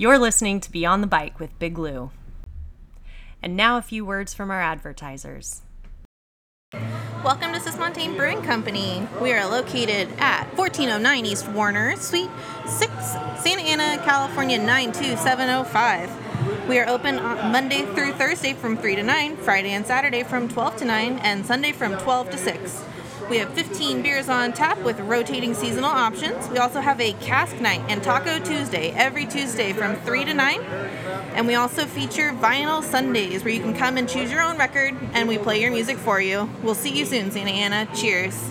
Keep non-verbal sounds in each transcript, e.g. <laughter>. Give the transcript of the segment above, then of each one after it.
You're listening to Beyond the Bike with Big Lou. And now a few words from our advertisers. Welcome to Cismontane Brewing Company. We are located at 1409 East Warner, Suite 6, Santa Ana, California 92705. We are open on Monday through Thursday from 3 to 9, Friday and Saturday from 12 to 9, and Sunday from 12 to 6. We have 15 beers on tap with rotating seasonal options. We also have a cask night and Taco Tuesday every Tuesday from 3 to 9. And we also feature vinyl Sundays where you can come and choose your own record and we play your music for you. We'll see you soon, Santa Ana. Cheers.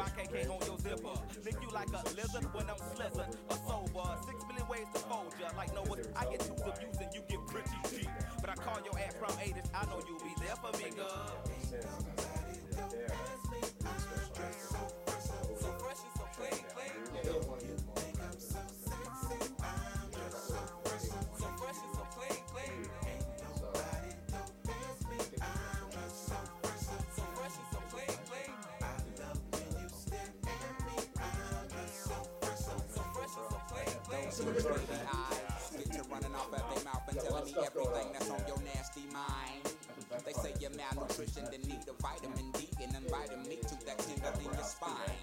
slipper. YKK on your zipper. Lick you like a lizard when I'm slizzard. A sober. Six million ways to fold ya. Like Noah, I get two abuse and you get pretty cheap. But I call your ass from 80s. I know you'll be there for me, girl. Get to running off at their mouth and telling me everything that's on your nasty mind. They say you're malnutrition, then need a vitamin D and inviting me to that tingle in your spine.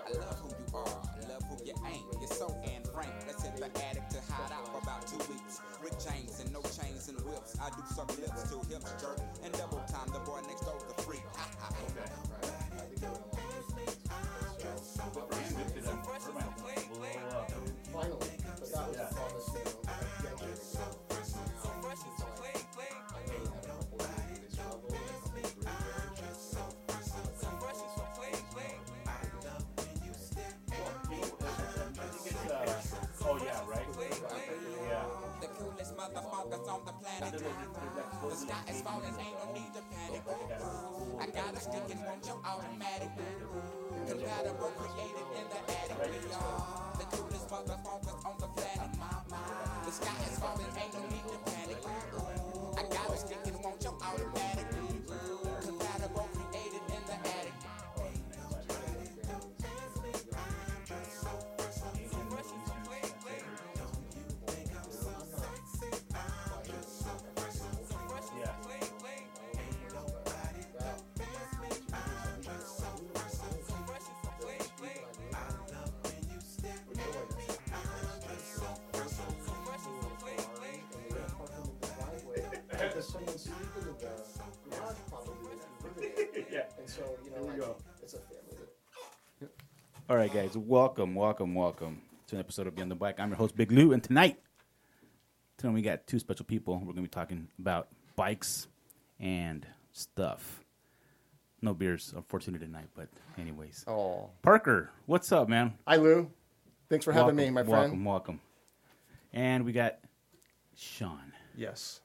I love who you are, I love who you ain't. You're so Anne Frank. Let's hit the attic to hide out for about two weeks. Rick chains and no chains and whips. I do suck lips till hips jerk and double time. The boy next door's the freak. Ha ha. finally, motherfuckers on the planet. The sky is falling, ain't no need to panic. I got a stick and want your automatic. Compatible, created Yeah. And so, you know, Here we I- go. it's a family. All right, guys, welcome, welcome, welcome to an episode of Beyond the Bike. I'm your host, Big Lou, and tonight, tonight we got two special people. We're going to be talking about bikes and stuff. No beers, unfortunately, tonight, but anyways. Oh. Parker, what's up, man? Hi, Lou. Thanks for having welcome, me, my friend. Welcome, welcome. And we got Sean, Yes,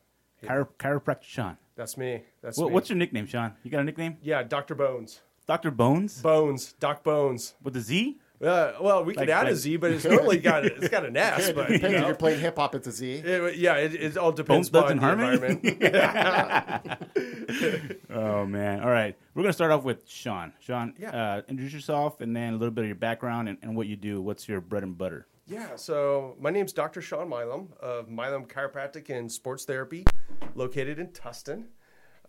Chiro- chiropractor Sean. that's me. That's What, me. what's your nickname, Sean? You got a nickname? Yeah, Doctor Bones. Doctor Bones Bones. Doc Bones. with a Z. Uh, well, we could Like- add a like- Z, but it's <laughs> only got it's got an S. But you Depends if know, you're playing hip hop, it's a Z. it, yeah, it, it all depends Thugs on and the Harmony? environment. <laughs> <laughs> Oh man! All right, we're gonna start off with Sean. Sean, Yeah. uh, introduce yourself and then a little bit of your background and, and what you do. What's your bread and butter? Yeah, so my name's Dr. Sean Milam of Milam Chiropractic and Sports Therapy, located in Tustin.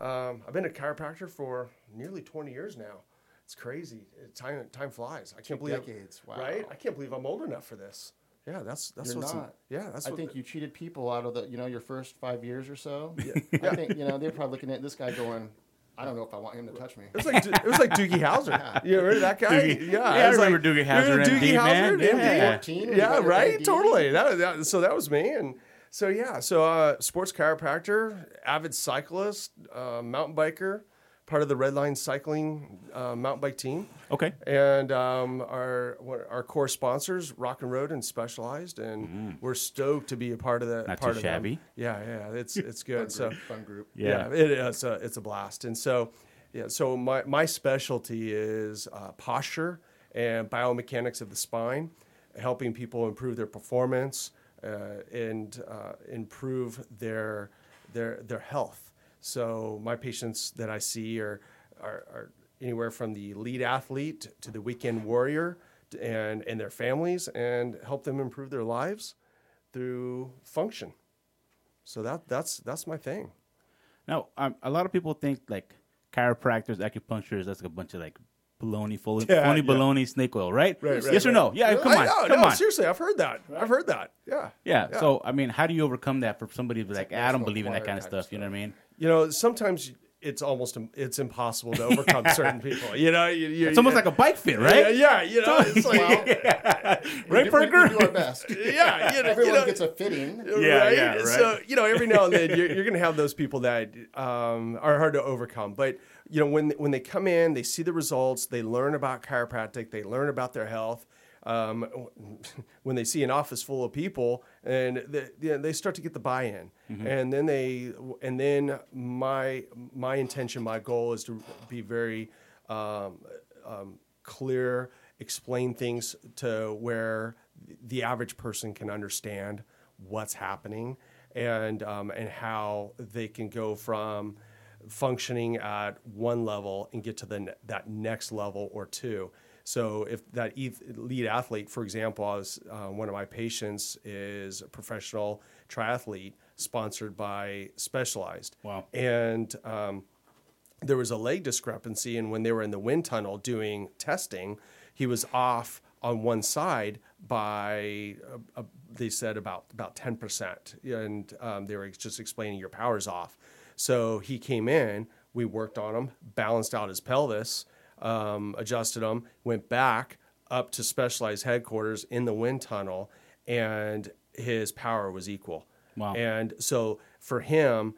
Um, I've been a chiropractor for nearly 20 years now. It's crazy. It, time time flies. I can't believe decades, wow. Right? I can't believe I'm old enough for this. Yeah, that's that's You're what's not. yeah. That's I think you cheated people out of the, you know, your first five years or so. Yeah. I think, you know, they're probably looking at this guy going, I don't know if I want him to touch me. It was like it was like Doogie Howser. <laughs> You remember that guy? Doogie- Yeah, Yeah, I it was remember like, Doogie Howser, you remember MD, Doogie. Howser, Yeah. MD? 14 yeah, right. MD. Totally. That, that so that was me, and so yeah, so uh, sports chiropractor, avid cyclist, uh, mountain biker, part of the Red Line Cycling uh, mountain bike team. Okay. And um, our our core sponsors, Rock and Road and Specialized, and we're stoked to be a part of that. Not part too of them. shabby. Yeah, yeah, it's it's good. so Fun group. Yeah. yeah, it is. A, it's a blast. And so, yeah, so my, my specialty is uh, posture and biomechanics of the spine, helping people improve their performance uh, and uh, improve their their their health. So my patients that I see are are, are anywhere from the elite athlete to the weekend warrior and and their families, and help them improve their lives through function. So that that's that's my thing. Now, um, a lot of people think like chiropractors, acupuncturists, that's like a bunch of like baloney, phony, Yeah, phony yeah. baloney snake oil, right? Right, right, yes or no? Yeah, come I on, know, come no, on. seriously, I've heard that. I've heard that. Yeah. Yeah. So, I mean, how do you overcome that for somebody who's like, I don't believe in that kind of type stuff? You know what I mean? You know, sometimes it's almost it's impossible to overcome <laughs> certain people. You know, you, you, It's almost like a bike fit, right? Yeah, yeah, you know, it's <laughs> like right, We do- Parker? We do our best. <laughs> yeah, you know, Everyone you know, gets a fitting. Yeah, right? yeah, right. So you know, every now and then you're, you're going to have those people that um, are hard to overcome. But you know, when when they come in, they see the results, they learn about chiropractic, they learn about their health. Um, <laughs> when they see an office full of people, and they, you know, they start to get the buy-in, and then they, and then my my intention, my goal is to be very um, um, clear, explain things to where the average person can understand what's happening and um, and how they can go from functioning at one level and get to the that next level or two. So if that lead athlete, for example, I was, uh, one of my patients is a professional triathlete sponsored by Specialized. Wow. And um, there was a leg discrepancy, and when they were in the wind tunnel doing testing, he was off on one side by uh, uh, they said about about ten percent, and um, they were just explaining your power's off. So he came in, we worked on him, balanced out his pelvis, um, adjusted them, went back up to specialized headquarters in the wind tunnel, and his power was equal. Wow. And so for him,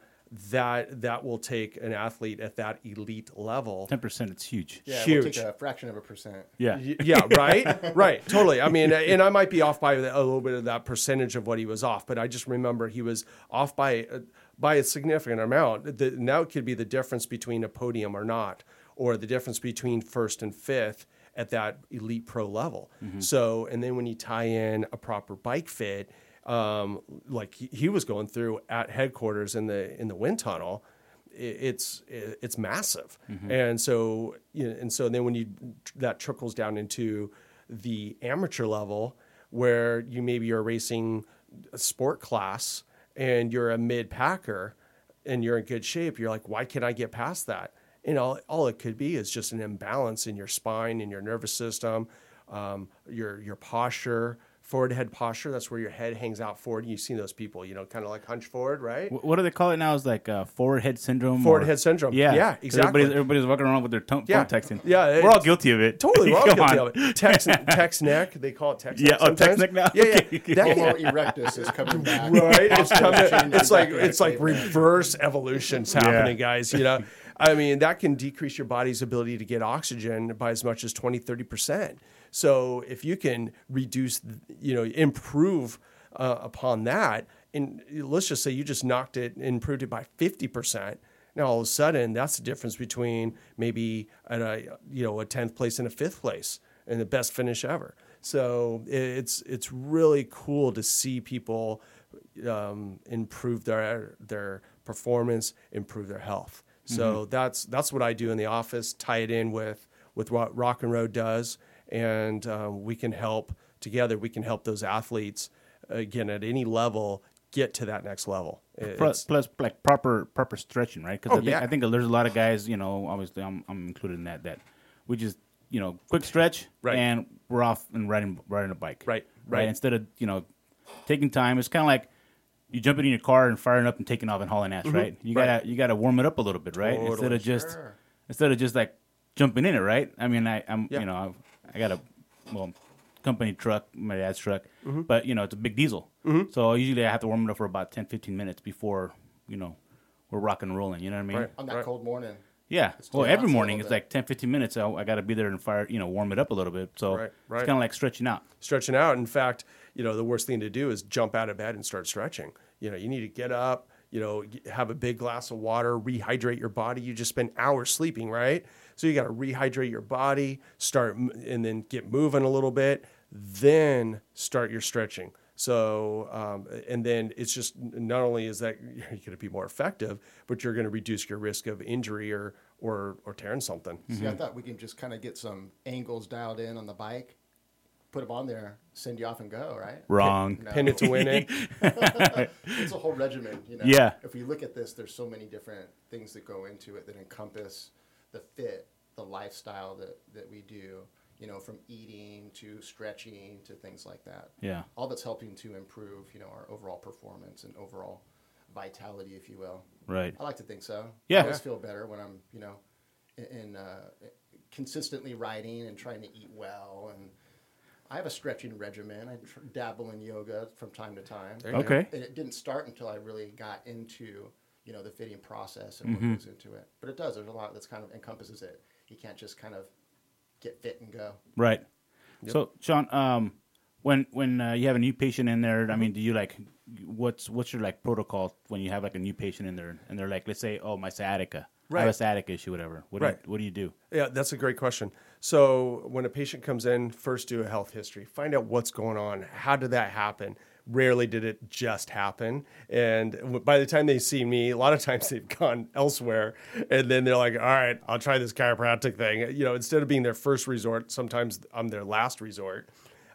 that that will take an athlete at that elite level. Ten percent, it's huge. Yeah, Huge. we'll take a fraction of a percent. Yeah. Yeah, right, <laughs> right, totally. I mean, and I might be off by a little bit of that percentage of what he was off, but I just remember he was off by uh, by a significant amount. The, now that could be the difference between a podium or not, or the difference between first and fifth at that elite pro level. So, and then when you tie in a proper bike fit, um, like he, he was going through at headquarters in the in the wind tunnel, it's it's massive, and so you know, and so then when you that trickles down into the amateur level, where you maybe you're racing a sport class and you're a mid packer and you're in good shape, you're like, why can't I get past that? And all all it could be is just an imbalance in your spine, in your nervous system, um, your your posture. Forward head posture, that's where your head hangs out forward. You've seen those people, you know, kind of like hunch forward, right? What do they call it now? Is like uh, forward head syndrome. Forward or- head syndrome. Yeah, Yeah, exactly. Everybody's, everybody's walking around with their tongue Yeah. phone texting. Yeah, we're all guilty of it. Totally, we're all <laughs> guilty on. of it. Text, <laughs> text neck, they call it text Yeah, neck oh, text neck now? Yeah, Okay. yeah. That- Homo erectus is coming back. right? It's coming. It's like exactly it's like reverse evolution's happening, guys. You know, I mean that can decrease your body's ability to get oxygen by as much as 20, 30 percent. So if you can reduce, you know, improve uh, upon that, and let's just say you just knocked it, improved it by fifty percent. Now all of a sudden, that's the difference between maybe a you know a tenth place and a fifth place and the best finish ever. So it's it's really cool to see people um, improve their their performance, improve their health. So that's that's what I do in the office. Tie it in with with what Rock and Road does, and um, we can help together. We can help those athletes again at any level get to that next level. Plus, plus like proper proper stretching, right? Because Oh, I, think, yeah. I think there's a lot of guys, you know, obviously I'm I'm included in that. That we just you know quick stretch Right. and we're off and riding riding a bike, Right, right. right. Instead of you know taking time, it's kind of like you jumping in your car and firing up and taking off and hauling ass, right? You Mm-hmm. Right. gotta you gotta warm it up a little bit, right? Instead of just Sure. instead of just like jumping in it, right? I mean, I I'm Yeah. you know I've, I got a well company truck, my dad's truck, Mm-hmm. but you know it's a big diesel, so usually I have to warm it up for about 10, 15 minutes before you know we're rocking and rolling. You know what I mean? Right. On that Right. cold morning. Yeah. Well, every morning it's like 10, 15 minutes. I, I got to be there and fire, you know, warm it up a little bit. So Right, right. it's kind of like stretching out. stretching out. In fact, you know, the worst thing to do is jump out of bed and start stretching. You know, you need to get up, you know, have a big glass of water, rehydrate your body. You just spend hours sleeping, right? So you got to rehydrate your body, start and then get moving a little bit, then start your stretching. So, um, and then it's just not only is that <laughs> you're going to be more effective, but you're going to reduce your risk of injury or or or tearing something. See, I thought we can just kind of get some angles dialed in on the bike, put them on there, send you off and go, right? Wrong. No. Pin it to win it. <laughs> it's a whole regimen, you know. Yeah. If we look at this, there's so many different things that go into it that encompass the fit, the lifestyle that that we do. You know, from eating to stretching to things like that. Yeah. All that's helping to improve, you know, our overall performance and overall vitality, if you will. Right. I like to think so. Yeah. I always feel better when I'm, you know, in, in uh, consistently riding and trying to eat well. And I have a stretching regimen. I tr- dabble in yoga from time to time. There go. Okay. And it didn't start until I really got into, you know, the fitting process and Mm-hmm. what goes into it. But it does. There's a lot that's kind of encompasses it. You can't just kind of get fit and go. Right. So, Sean, um, when when uh, you have a new patient in there, I Mm-hmm. mean, do you like what's what's your like protocol when you have like a new patient in there and they're like, let's say, oh, my sciatica, I have a Right. sciatica issue, whatever. What do Right. you, what do you do? Yeah, that's a great question. So when a patient comes in, first do a health history. Find out what's going on. How did that happen? Rarely did it just happen. And by the time they see me, a lot of times they've <laughs> gone elsewhere. And then they're like, all right, I'll try this chiropractic thing. You know, instead of being their first resort, sometimes I'm their last resort.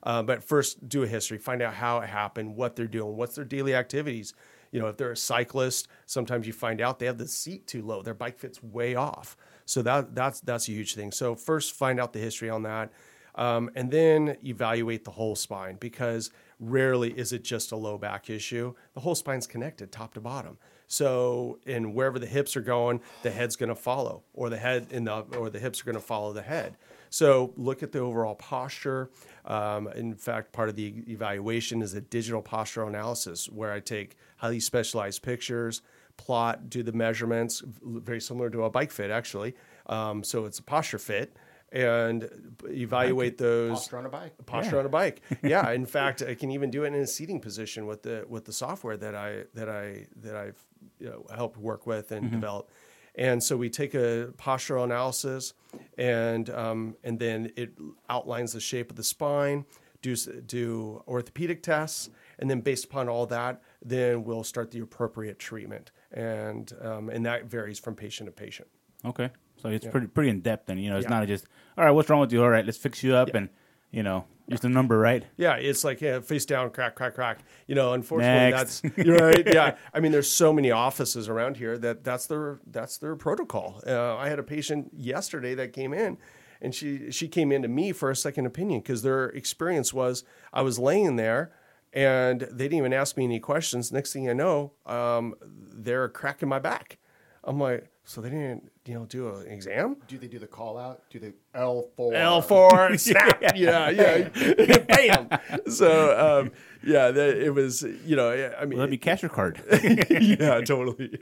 Uh, but first, do a history. Find out how it happened, what they're doing, what's their daily activities. You know, if they're a cyclist, sometimes you find out they have the seat too low. Their bike fits way off. So that that's that's a huge thing. So first, find out the history on that, um, and then evaluate the whole spine because rarely is it just a low back issue. The whole spine's connected top to bottom. So, and wherever the hips are going, the head's going to follow, or the head in the or the hips are going to follow the head. So, look at the overall posture. Um, in fact, part of the evaluation is a digital postural analysis where I take highly specialized pictures, plot, do the measurements, very similar to a bike fit actually. Um, so it's a posture fit, and evaluate those Posture on a bike. posture on a bike. <laughs> Yeah, in fact, I can even do it in a seating position with the with the software that I that I that I've you know, helped work with and develop. And so we take a postural analysis, and um, and then it outlines the shape of the spine. Do do orthopedic tests, and then based upon all that, then we'll start the appropriate treatment, and um, and that varies from patient to patient. Okay. So it's pretty pretty in depth, and you know, it's Yeah. not just all right. What's wrong with you? All right, let's fix you up, and you know, just a number, right? Yeah, it's like yeah, face down, crack, crack, crack. You know, unfortunately, Next. that's you're right. Yeah, <laughs> I mean, there's so many offices around here that that's their that's their protocol. Uh, I had a patient yesterday that came in, and she she came in to me for a second opinion because their experience was I was laying there. And they didn't even ask me any questions. Next thing I know, um, they're cracking my back. I'm like, so they didn't, you know, do an exam? Do they do the call out? Do the L four? L four <laughs> snap. <laughs> yeah, yeah, <laughs> bam. So um, yeah, that, it was. You know, I mean, Let me cash your card. yeah, totally.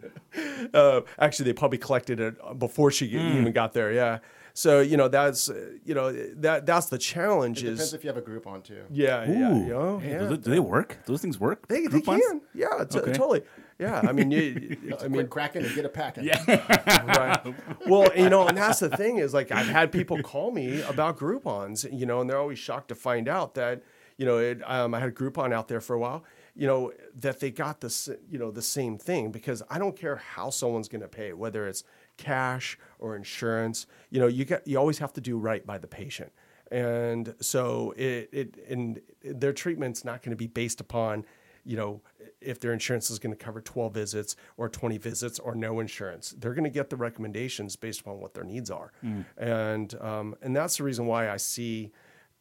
Uh, actually, they probably collected it before she Hmm. even got there. Yeah. So you know that's uh, you know that that's the challenge It depends is if you have a group on too. yeah yeah you know, Hey, yeah. Do, they, do they work? Those things work? They, they can. Yeah, t- Okay. totally. Yeah, I mean, you, That's <laughs> I a mean, quick cracking to get a packing. <laughs> right. Well, you know, and that's the thing is like I've had people call me about Groupons, you know, and they're always shocked to find out that, you know, it, um, I had a Groupon out there for a while, you know, that they got this, you know, the same thing because I don't care how someone's going to pay, whether it's cash or insurance, you know, you get, you always have to do right by the patient. And so it, it and their treatment's not going to be based upon, you know, if their insurance is going to cover 12 visits or 20 visits or no insurance. They're going to get the recommendations based upon what their needs are. And, um, and that's the reason why I see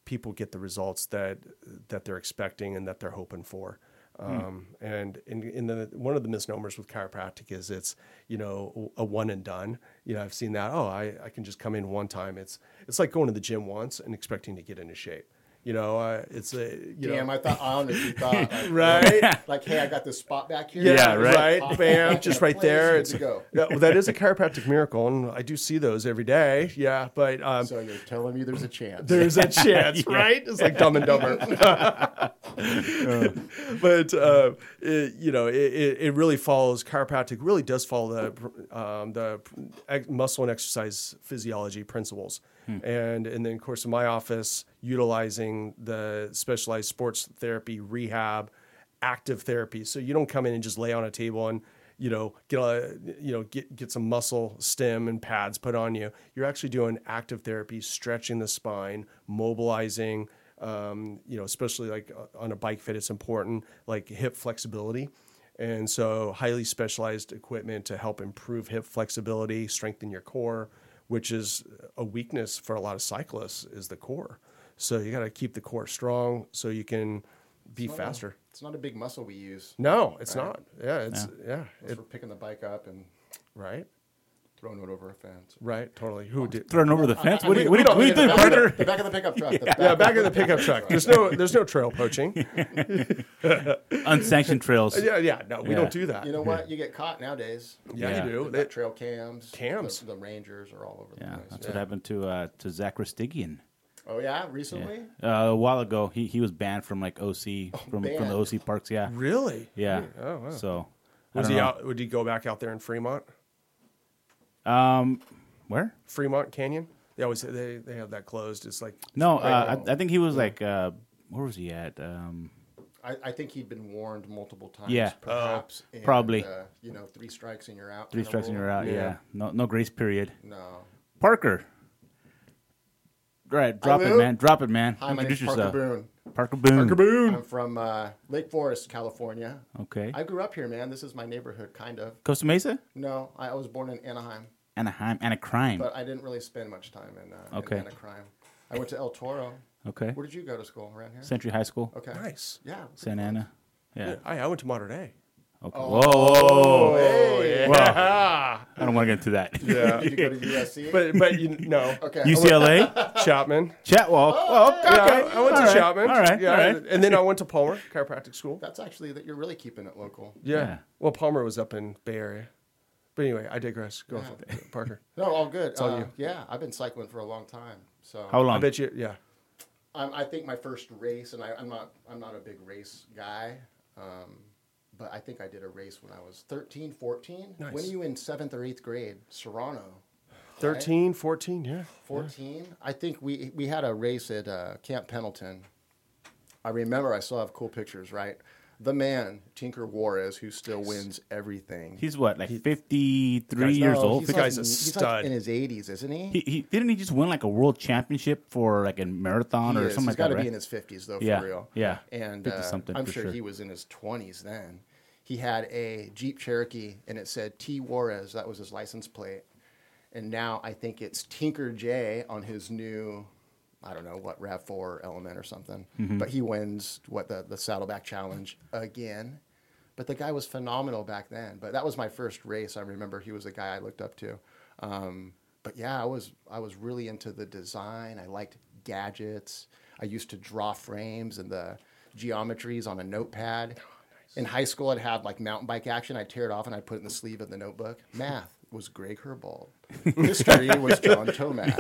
people get the results that, that they're expecting and that they're hoping for. Um, and in, in the, one of the misnomers with chiropractic is it's, you know, a one and done. You know, I've seen that. Oh, I, I can just come in one time. It's, it's like going to the gym once and expecting to get into shape. You know, uh, it's a, you Damn, know, I thought I honestly <laughs> thought like, right. like, hey, I got this spot back here. Yeah, Yeah, right. right. Bam, just right there. It's go. yeah, well, that is a chiropractic miracle, and I do see those every day. Yeah, but um, So you're telling me there's a chance. there's a <laughs> chance, right? It's like Dumb and Dumber. <laughs> but uh, it, you know, it, it, it really follows chiropractic. Really does follow the um, the muscle and exercise physiology principles. And and then of course in my office, utilizing the specialized sports therapy, rehab, active therapy. So you don't come in and just lay on a table and you know get a you know get get some muscle stem and pads put on you. You're actually doing active therapy, stretching the spine, mobilizing. Um, you know, especially like uh, on a bike fit, it's important like hip flexibility. And so, highly specialized equipment to help improve hip flexibility, strengthen your core, which is a weakness for a lot of cyclists, is the core. So you got to keep the core strong so you can be a- faster. It's not a big muscle we use. No, it's Right. not. Yeah, it's yeah, It's it, for picking the bike up and right, throwing it over a fence. right, totally. Who did? Thrown over the fence. What do you, what do you, what do you the do, back of the- The back of the pickup truck. the back Yeah, of back in the pickup truck. There's no, there's no trail poaching. <laughs> Unsanctioned trails. Yeah, yeah, no, we Yeah. don't do that. You know what? You get caught nowadays. Yeah, Yeah. you do. They've trail cams. Cams. The, the Rangers are all over the Yeah, place. that's what happened to uh, to Zach Ristigian. Oh yeah, recently. Uh, a while ago, he, he was banned from like OC from from the. OC parks. Yeah, really? yeah. Oh, wow. So Was he know. out? Would he go back out there in Fremont, Um, where? Fremont Canyon? They always they they have that closed. It's like No, uh. I, I think he was like uh, where was he at? Um, I, I think he'd been warned multiple times. Yeah. perhaps. and, probably. Uh, you know, three strikes and you're out. three strikes and you're out. Yeah. no no grace period. No. Parker. All right, drop it, man. Drop it, man. Hi, my Introduce name's Parker. Boone. Parker Boone. Parker Boone. I'm from uh, Lake Forest, California. Okay. I grew up here, man. This is my neighborhood, kind of. Costa Mesa, No, I was born in Anaheim, Anaheim, and a crime. but I didn't really spend much time in, uh, Okay. in Anaheim. I went to El Toro. Okay. Where did you go to school? Around here? Century High School, Okay. nice. Yeah. Santa Ana. Yeah. I, I went to Mater Dei. Okay. Oh. Whoa, whoa, whoa. Hey. Well, <laughs> I don't want to get into that. Yeah, Did you go to USC? but but you no okay. UCLA, <laughs> Chapman. Chatwell. Oh, okay. Yeah, I, I went to All right. Chapman. All right. Yeah, All right. and then I went to Palmer Chiropractic School. That's actually that you're really keeping it local. Yeah. Yeah. Well, Palmer was up in Bay Area. But anyway, I digress. Go for it, Parker. <laughs> No, all good. all Uh, you. Yeah, I've been cycling for a long time. So How long? I long? bet you. Yeah. I'm, I think my first race, and I, I'm not I'm not a big race guy, um, but I think I did a race when I was 13, 14. Nice. When are you in seventh or eighth grade? Serrano. 13, 14, yeah. 14. I think we we had a race at uh, Camp Pendleton. I remember I still have cool pictures. Right, the man Tinker Juarez, who still wins everything. He's what, like 53 Guy's- years No, old? he's The like- guy's a he's stud. Like in his 80s, isn't he? He, he didn't he just win like a world championship for like a marathon He or is. something He's like got that, to right? be in his 50s though, Yeah, for real. yeah. And uh, I'm sure, sure. he was in his 20s then. He had a Jeep Cherokee and it said T Juarez. That was his license plate. And now I think it's Tinker J on his new, I don't know what Rav Four Element or something. Mm-hmm. But he wins what the the Saddleback Challenge again. But the guy was phenomenal back then. But that was my first race. I remember he was a guy I looked up to. Um, but yeah, I was I was really into the design. I liked gadgets. I used to draw frames and the geometries on a notepad. In high school, I'd have like mountain bike action. I'd tear it off and I'd put it in the sleeve of the notebook. Math was Greg Herbold. History was John Tomac.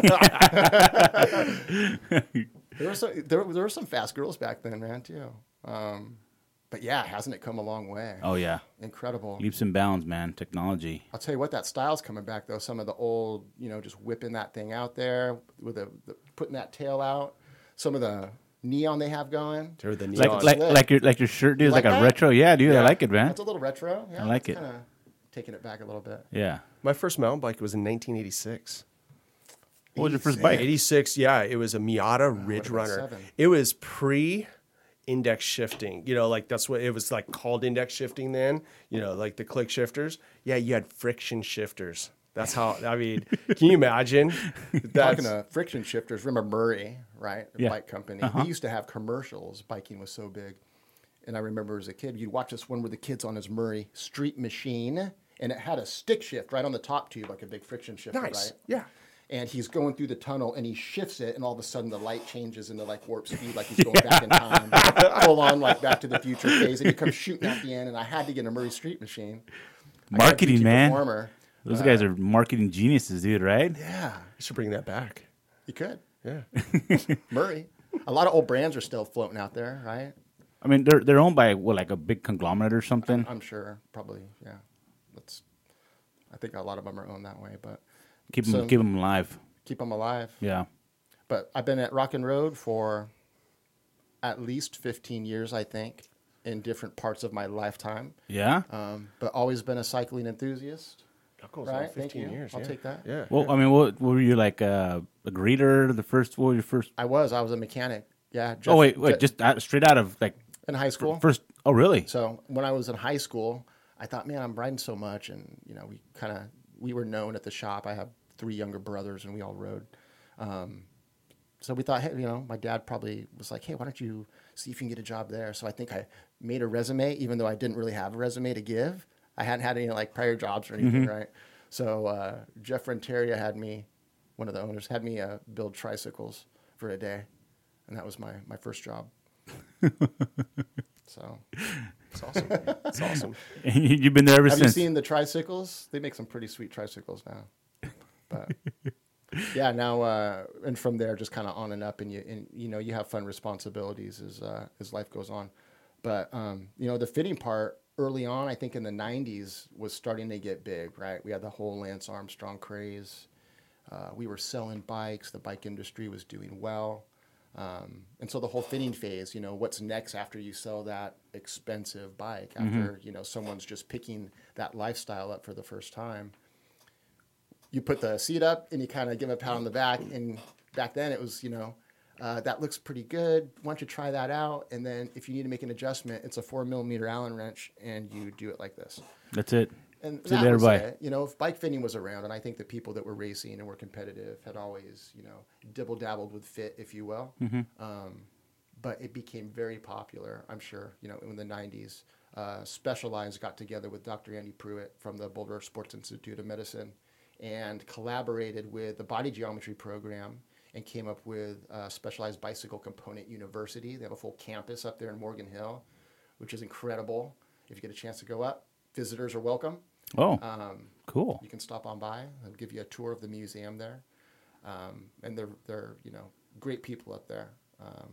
<laughs> there were some there, there were some fast girls back then, man, too. Um, but yeah, hasn't it come a long way? Oh yeah, Incredible. leaps and bounds, man. Technology. I'll tell you what, that style's coming back though. Some of the old, you know, just whipping that thing out there with the, the putting that tail out. Some of the neon they have going. Or the Like neon. like Lit. like your like your shirt, dude. is like like a that? retro. Yeah, dude. I Yeah. like it, man. That's a little retro. Yeah, I like it. Kinda taking it back a little bit. Yeah. My first mountain bike was in 1986. What was your first bike? 86, yeah, it was a Miyata Ridge been Runner. seven. It was pre index shifting. You know, like that's what it was like called index shifting then, you know, like the click shifters. Yeah, you had friction shifters. That's how I mean, can you imagine? That's, <laughs> Talking That's to friction shifters, remember Murray, right? The Yeah. bike company. Uh-huh. We used to have commercials. Biking was so big. And I remember as a kid, you'd watch this one where the kid's on his Murray street machine and it had a stick shift right on the top tube, like a big friction shifter, nice. right? Yeah. and he's going through the tunnel and he shifts it and all of a sudden the light changes into like warp speed like he's going back in time full on like back to the future phase and he comes shooting at the end and i had to get a murray street machine I got a Marketing, man. performer. Those guys are marketing geniuses, dude. Right? yeah You should bring that back. you could Yeah. <laughs> murray a lot of old brands are still floating out there right I mean, they're they're owned by what, like a big conglomerate or something. i'm sure probably yeah that's i think a lot of them are owned that way but keep them so- keep them alive. keep them alive Yeah. but I've been at Rock and Road for at least 15 years, I think, in different parts of my lifetime. Yeah. Um, but always been a cycling enthusiast. That goes on Right, thank 15 you. years. I'll yeah. take that. Yeah. Well, I mean, what, what were you like uh, a greeter? The first, what was your first? I was. I was a mechanic. Yeah. oh wait, wait, Je- just out, straight out of like in high school. first. Oh really? So when I was in high school, I thought, man, I'm riding so much, and you know, we kind of we were known at the shop. I have three younger brothers, and we all rode. Um, so we thought, hey, you know, my dad probably was like, hey, why don't you see if you can get a job there? So I think I made a resume, even though I didn't really have a resume to give. I hadn't had any like prior jobs or anything, right? So uh, Jeff Renteria had me, one of the owners, had me uh, build tricycles for a day, and that was my my first job. <laughs> so. It's awesome. It's awesome. <laughs> You've been there ever Have since. Have you seen the tricycles? They make some pretty sweet tricycles now. But <laughs> yeah, now uh, and from there, just kind of on and up, and you and you know you have fun responsibilities as uh, as life goes on. But um, you know the fitting part early on, I think in the '90s was starting to get big. Right, we had the whole Lance Armstrong craze. Uh, we were selling bikes. The bike industry was doing well. Um, and so the whole fitting phase, you know, what's next after you sell that expensive bike, after, you know, someone's just picking that lifestyle up for the first time. You put the seat up and you kind of give a pat on the back. And back then it was, you know, uh, that looks pretty good. Why don't you try that out? And then if you need to make an adjustment, it's a four millimeter Allen wrench and you do it like this. That's it. And See that later, was bye. it. You know, if bike fitting was around, and I think the people that were racing and were competitive had always, you know, dibble dabbled with fit, if you will. Mm-hmm. Um, but it became very popular, I'm sure, you know, in the 90s. Uh, Specialized got together with Dr. Andy Pruitt from the Boulder Sports Institute of Medicine and collaborated with the Body Geometry program and came up with uh, Specialized Bicycle Component University. They have a full campus up there in Morgan Hill, which is incredible. If you get a chance to go up, visitors are welcome. Oh, Um, cool. you can stop on by. They'll give you a tour of the museum there, um, and they're they're you know great people up there. Um,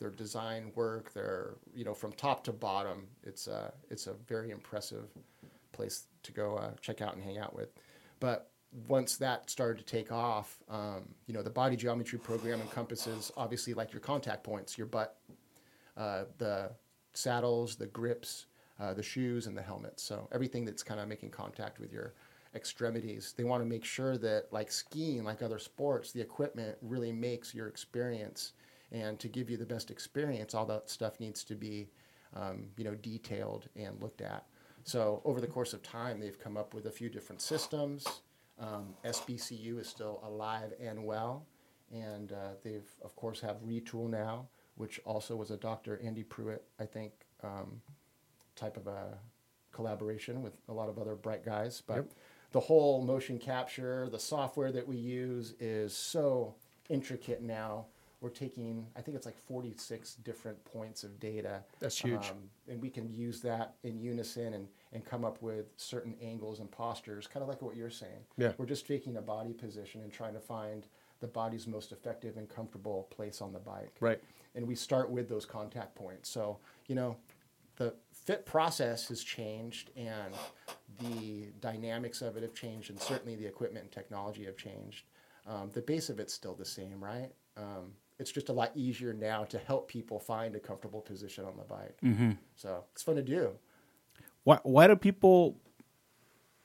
their design work, their you know from top to bottom, it's a it's a very impressive place to go uh, check out and hang out with. But once that started to take off, um, you know the body geometry program encompasses obviously like your contact points, your butt, uh, the saddles, the grips, uh, the shoes, and the helmets. So everything that's kind of making contact with your extremities. They want to make sure that, like skiing, like other sports, the equipment really makes your experience. And to give you the best experience, all that stuff needs to be, um, you know, detailed and looked at. So over the course of time, they've come up with a few different systems. Um, SBCU is still alive and well, and uh, they've of course have Retül now, which also was a Dr. Andy Pruitt, I think, um, type of a collaboration with a lot of other bright guys. But the whole motion capture, the software that we use is so intricate now. We're taking, I think it's like 46 different points of data. That's huge. Um, and we can use that in unison and, and come up with certain angles and postures, kind of like what you're saying. Yeah. We're just taking a body position and trying to find the body's most effective and comfortable place on the bike. Right. And we start with those contact points. So, you know, the fit process has changed and the dynamics of it have changed, and certainly the equipment and technology have changed. Um, the base of it's still the same, right? Um, it's just a lot easier now to help people find a comfortable position on the bike. Mm-hmm. So it's fun to do. Why why do people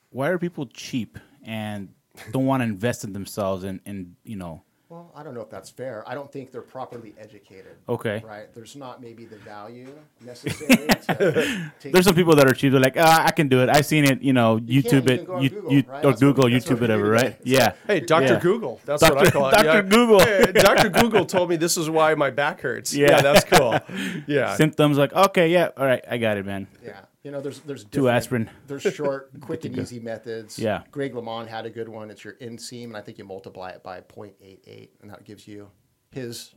why are people cheap and don't want to invest in themselves and and you know Well, I don't know if that's fair. I don't think they're properly educated. Okay. Right? There's not maybe the value necessary to <laughs> take there's some people that are cheap they're like ah, I can do it I've seen it you know You YouTube it can go on you, Google, you- right? or That's Google what YouTube we do whatever today. right yeah Hey, Dr. Yeah. Google. That's what I call it. Dr. Yeah. Google. Hey, Dr. <laughs> Google told me this is why my back hurts. Yeah. Yeah, that's cool. <laughs> Yeah. symptoms like okay yeah all right I got it man Yeah, you know, there's there's Two aspirin. There's <laughs> short, quick, and easy methods. Yeah. Greg LeMond had a good one. It's your inseam, and I think you multiply it by 0.88, and that gives you his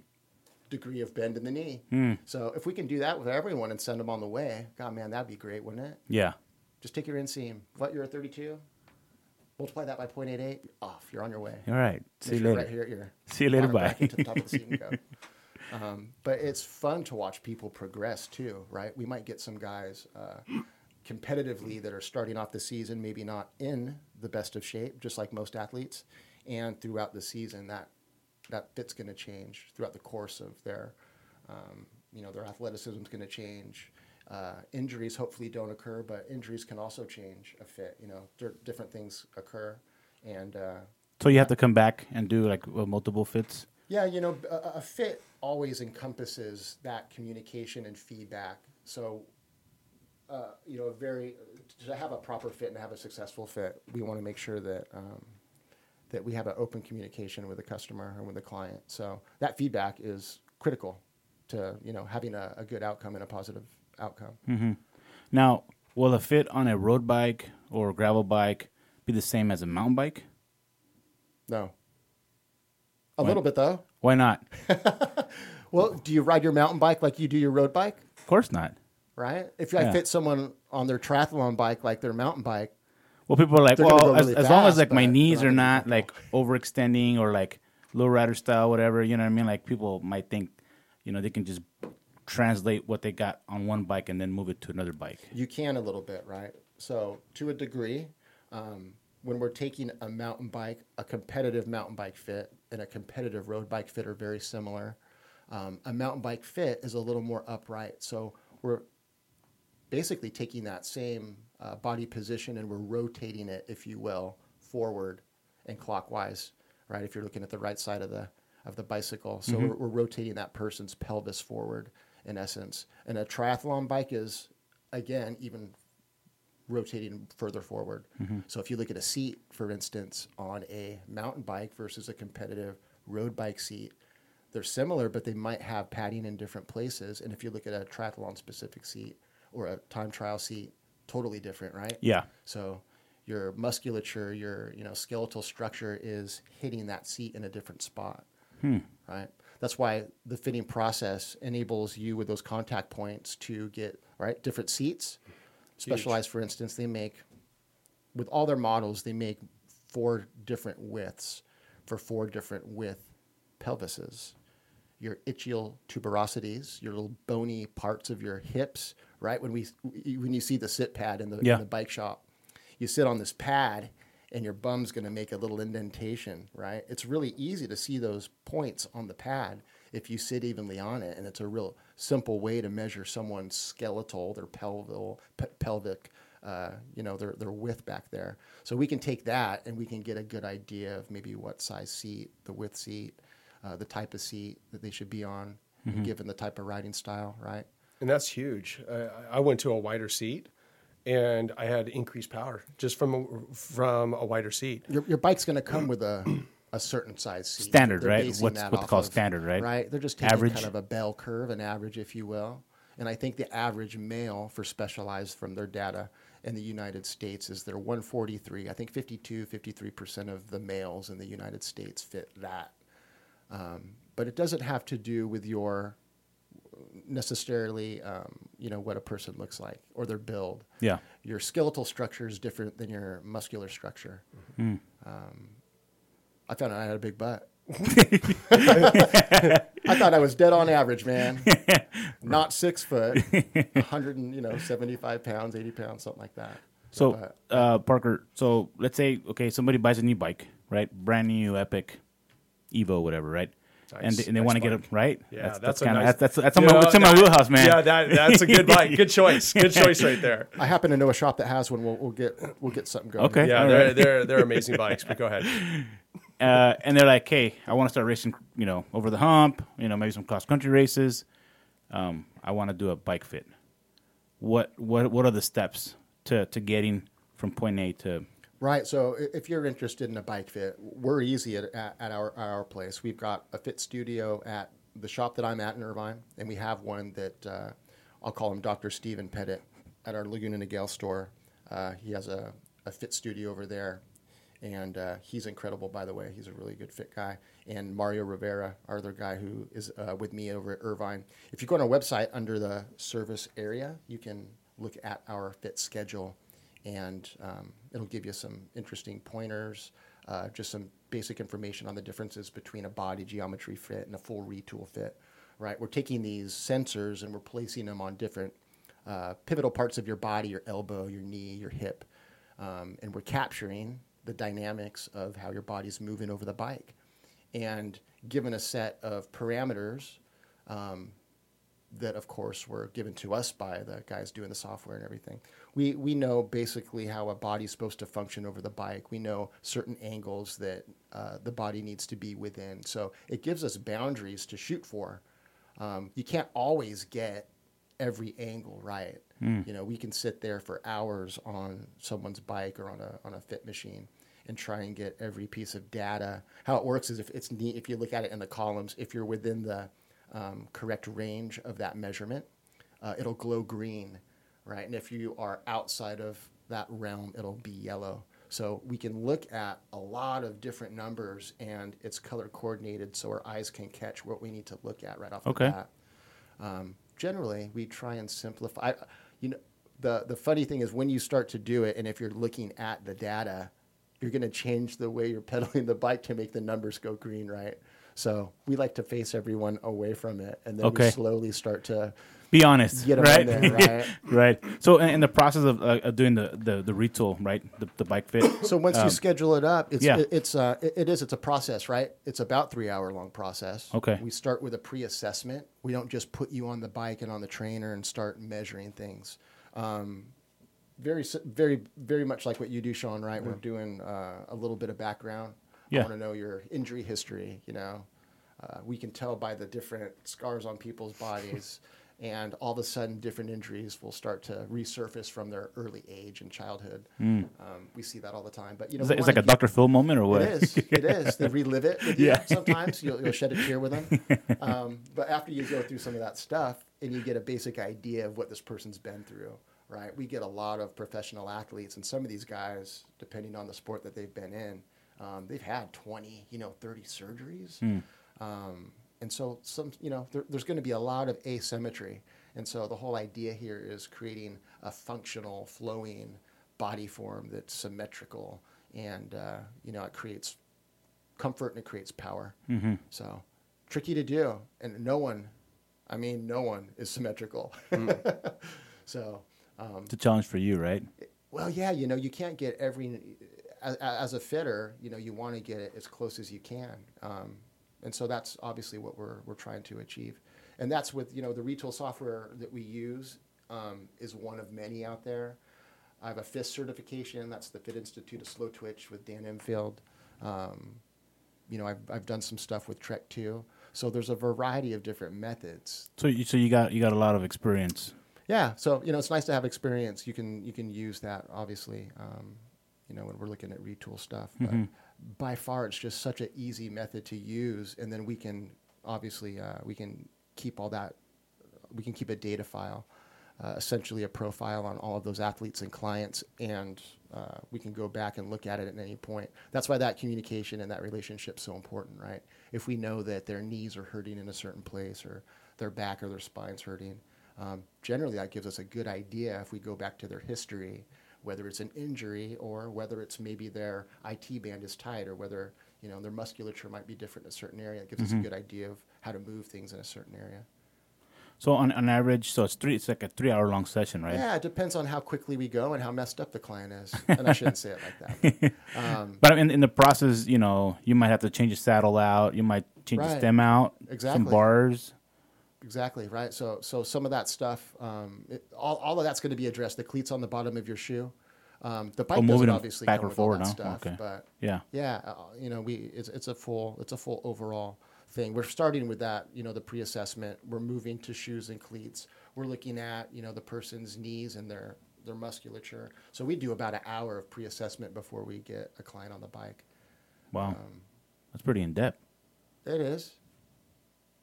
degree of bend in the knee. Hmm. So if we can do that with everyone and send them on the way, God, man, that'd be great, wouldn't it? yeah Just take your inseam. What you're a 32, multiply that by 0.88, off. You're on your way. all right see Make you sure later Right here at See you later, bye. <laughs> bracket to the top of the seat and go. Um, but it's fun to watch people progress too, right? We might get some guys uh, competitively that are starting off the season, maybe not in the best of shape, just like most athletes, and throughout the season, that that fit's going to change throughout the course of their, um, you know, their athleticism is going to change. Uh, injuries hopefully don't occur, but injuries can also change a fit. You know, there, different things occur, and uh, so you have to come back and do like uh, multiple fits yeah, you know, a, a fit always encompasses that communication and feedback. So, uh, you know, very to have a proper fit and have a successful fit, we want to make sure that um, that we have an open communication with the customer and with the client. So that feedback is critical to you know having a, a good outcome and a positive outcome. now will a fit on a road bike or gravel bike be the same as a mountain bike No, a little bit though. Why not <laughs> Well, do you ride your mountain bike like you do your road bike? of course not Right. If I Yeah. fit someone on their triathlon bike like their mountain bike, Well, people are like, well, go as, really as long as like my knees not not like overextending or like low rider style, whatever, you know what I mean? Like people might think, you know, they can just translate what they got on one bike and then move it to another bike. You can a little bit, right? So, to a degree, um, when we're taking a mountain bike, a competitive mountain bike fit and a competitive road bike fit are very similar. Um, a mountain bike fit is a little more upright. So, we're basically taking that same uh, body position and we're rotating it, if you will, forward and clockwise, right? If you're looking at the right side of the of the bicycle, so we're, we're rotating that person's pelvis forward, in essence. And a triathlon bike is, again, even rotating further forward. Mm-hmm. So if you look at a seat, for instance, on a mountain bike versus a competitive road bike seat, they're similar, but they might have padding in different places. And if you look at a triathlon specific seat or a time trial seat, totally different, right? Yeah. So your musculature, your you know skeletal structure is hitting that seat in a different spot, hmm. right? That's why the fitting process enables you with those contact points to get right different seats. Specialized, for instance, they make with all their models they make four different widths for four different width pelvises. Your ischial tuberosities, your little bony parts of your hips, right? When we when you see the sit pad in the, Yeah. in the bike shop, you sit on this pad and your bum's going to make a little indentation, right? It's really easy to see those points on the pad if you sit evenly on it, and it's a real simple way to measure someone's skeletal, their pelvic, pe- pelvic, uh, you know, their their width back there. So we can take that and we can get a good idea of maybe what size seat, the width seat, uh, the type of seat that they should be on, given the type of riding style, right? And that's huge. Uh, I went to a wider seat, and I had increased power just from a, from a wider seat. Your, your bike's going to come with a, a certain size seat. Standard, They're right? What's- what they call of- standard, right? Right. They're just taking Average. kind of a bell curve, an average, if you will. And I think the average male for specialized from their data in the United States is they're 143. I think 52, 53% of the males in the United States fit that. Um, but it doesn't have to do with your necessarily, um, you know, what a person looks like or their build Yeah. your skeletal structure is different than your muscular structure. Um, I found out I had a big butt. <laughs> I thought I was dead on average, man. Not six foot, 100 and, you know, 75 pounds, 80 pounds, something like that. So, uh, Parker, so let's say, okay, somebody buys a new bike, right? Brand new Epic Evo, whatever, right? and Nice, they, and they nice want to get bike. it right. Yeah, that's, that's, kind of nice, that's that's, that's, You my, know, it's in my that- wheelhouse, man. Yeah, that that's a good <laughs> bike. Good choice. Good choice right there. I happen to know a shop that has one. We'll, we'll get we'll get something going. Okay. Yeah, they're, right. they're they're amazing bikes. But go ahead. <laughs> uh, and they're like, "Hey, I want to start racing, you know, over the hump, you know, maybe some cross country races. Um, I want to do a bike fit. What what what are the steps to to getting from point A to Right. So if you're interested in a bike fit, we're easy at, at, at our our place. We've got a fit studio at the shop that I'm at in Irvine, and we have one that uh, I'll call him Dr. Stephen Pettit at our Laguna Niguel store. Uh, he has a, a fit studio over there, and uh, he's incredible. By the way, he's a really good fit guy. And Mario Rivera, our other guy who is uh, with me over at Irvine. If you go on our website under the service area, you can look at our fit schedule and um, it'll give you some interesting pointers, uh, just some basic information on the differences between a body geometry fit and a full Retül fit. Right, we're taking these sensors and we're placing them on different uh, pivotal parts of your body, your elbow, your knee, your hip, um, and we're capturing the dynamics of how your body's moving over the bike. And given a set of parameters, um, that of course were given to us by the guys doing the software and everything. We we know basically how a body's supposed to function over the bike. We know certain angles that uh, the body needs to be within. So it gives us boundaries to shoot for. Um, you can't always get every angle right. You know, we can sit there for hours on someone's bike or on a on a fit machine and try and get every piece of data. How it works is if it's neat, if you look at it in the columns, if you're within the um, correct range of that measurement, uh, it'll glow green, right? And if you are outside of that realm, it'll be yellow. So we can look at a lot of different numbers, and it's color coordinated, so our eyes can catch what we need to look at right off Okay. the bat. Um, generally, we try and simplify. You know, the the funny thing is when you start to do it, and if you're looking at the data, you're going to change the way you're pedaling the bike to make the numbers go green, right? So we like to face everyone away from it, and then Okay. we slowly start to be honest, get them right? in there, <laughs> right? right. So in, in the process of, uh, of doing the, the the Retül, right, the, the bike fit. So once you schedule it up, it's Um, yeah. it, it's uh, it, it is it's a process, right? It's about three hour long process. Okay. We start with a pre assessment. We don't just put you on the bike and on the trainer and start measuring things. Um, very very very much like what you do, Sean. Right? We're doing uh, a little bit of background. Yeah. I want to know your injury history. You know, uh, we can tell by the different scars on people's <laughs> bodies. And all of a sudden, different injuries will start to resurface from their early age and childhood. Um, we see that all the time. But you know, It's, we it's wanna like a Dr. Phil moment, or what? it is. It is. They relive it. With <laughs> Yeah. You. Sometimes you'll, you'll shed a tear with them. <laughs> Um, but after you go through some of that stuff and you get a basic idea of what this person's been through, right? We get a lot of professional athletes, and some of these guys, depending on the sport that they've been in, um, they've had 20, you know, 30 surgeries. Um, and so some, you know, there, there's going to be a lot of asymmetry. And so the whole idea here is creating a functional, flowing body form that's symmetrical, and uh, you know, it creates comfort and it creates power. Mm-hmm. So tricky to do, and no one, I mean, no one is symmetrical. <laughs> so, um, It's a challenge for you, right? well, yeah, you know, you can't get every as, as a fitter. You know, you want to get it as close as you can, um, and so that's obviously what we're we're trying to achieve. And that's with you know the Retül software that we use um, is one of many out there. I have a FIST certification. That's the Fit Institute of Slow Twitch with Dan Empfield. Um, you know, I've, I've done some stuff with Trek too. So there's a variety of different methods So you so you got you got a lot of experience. Yeah, so you know it's nice to have experience. You can you can use that obviously. Um, you know when we're looking at Retül stuff, but by far it's just such an easy method to use, and then we can obviously uh, we can keep all that. We can keep a data file, uh, essentially a profile on all of those athletes and clients, and uh, we can go back and look at it at any point. That's why that communication and that relationship is so important, right? If we know that their knees are hurting in a certain place, or their back or their spine's hurting, um, generally, that gives us a good idea if we go back to their history, whether it's an injury or whether it's maybe their IT band is tight or whether You know, their musculature might be different in a certain area. It gives us a good idea of how to move things in a certain area. So on, on average, so it's three. It's like a three-hour long session, right? Yeah, it depends on how quickly we go and how messed up the client is. And I shouldn't say it like that. but, <laughs> um, But in, in the process, you know, you might have to change a saddle out. You might change the Right. stem out. Exactly. Some bars. Exactly right. So so some of that stuff, um, it, all, all of that's going to be addressed. The cleats on the bottom of your shoe, um, the bike Oh, moving doesn't obviously back or forward, stuff, Okay. but Yeah. yeah, uh, you know, we it's it's a full it's a full overall thing. We're starting with that, you know, the pre-assessment. We're moving to shoes and cleats. We're looking at you know the person's knees and their their musculature. So we do about an hour of pre-assessment before we get a client on the bike. Wow. Um, That's pretty in depth. It is.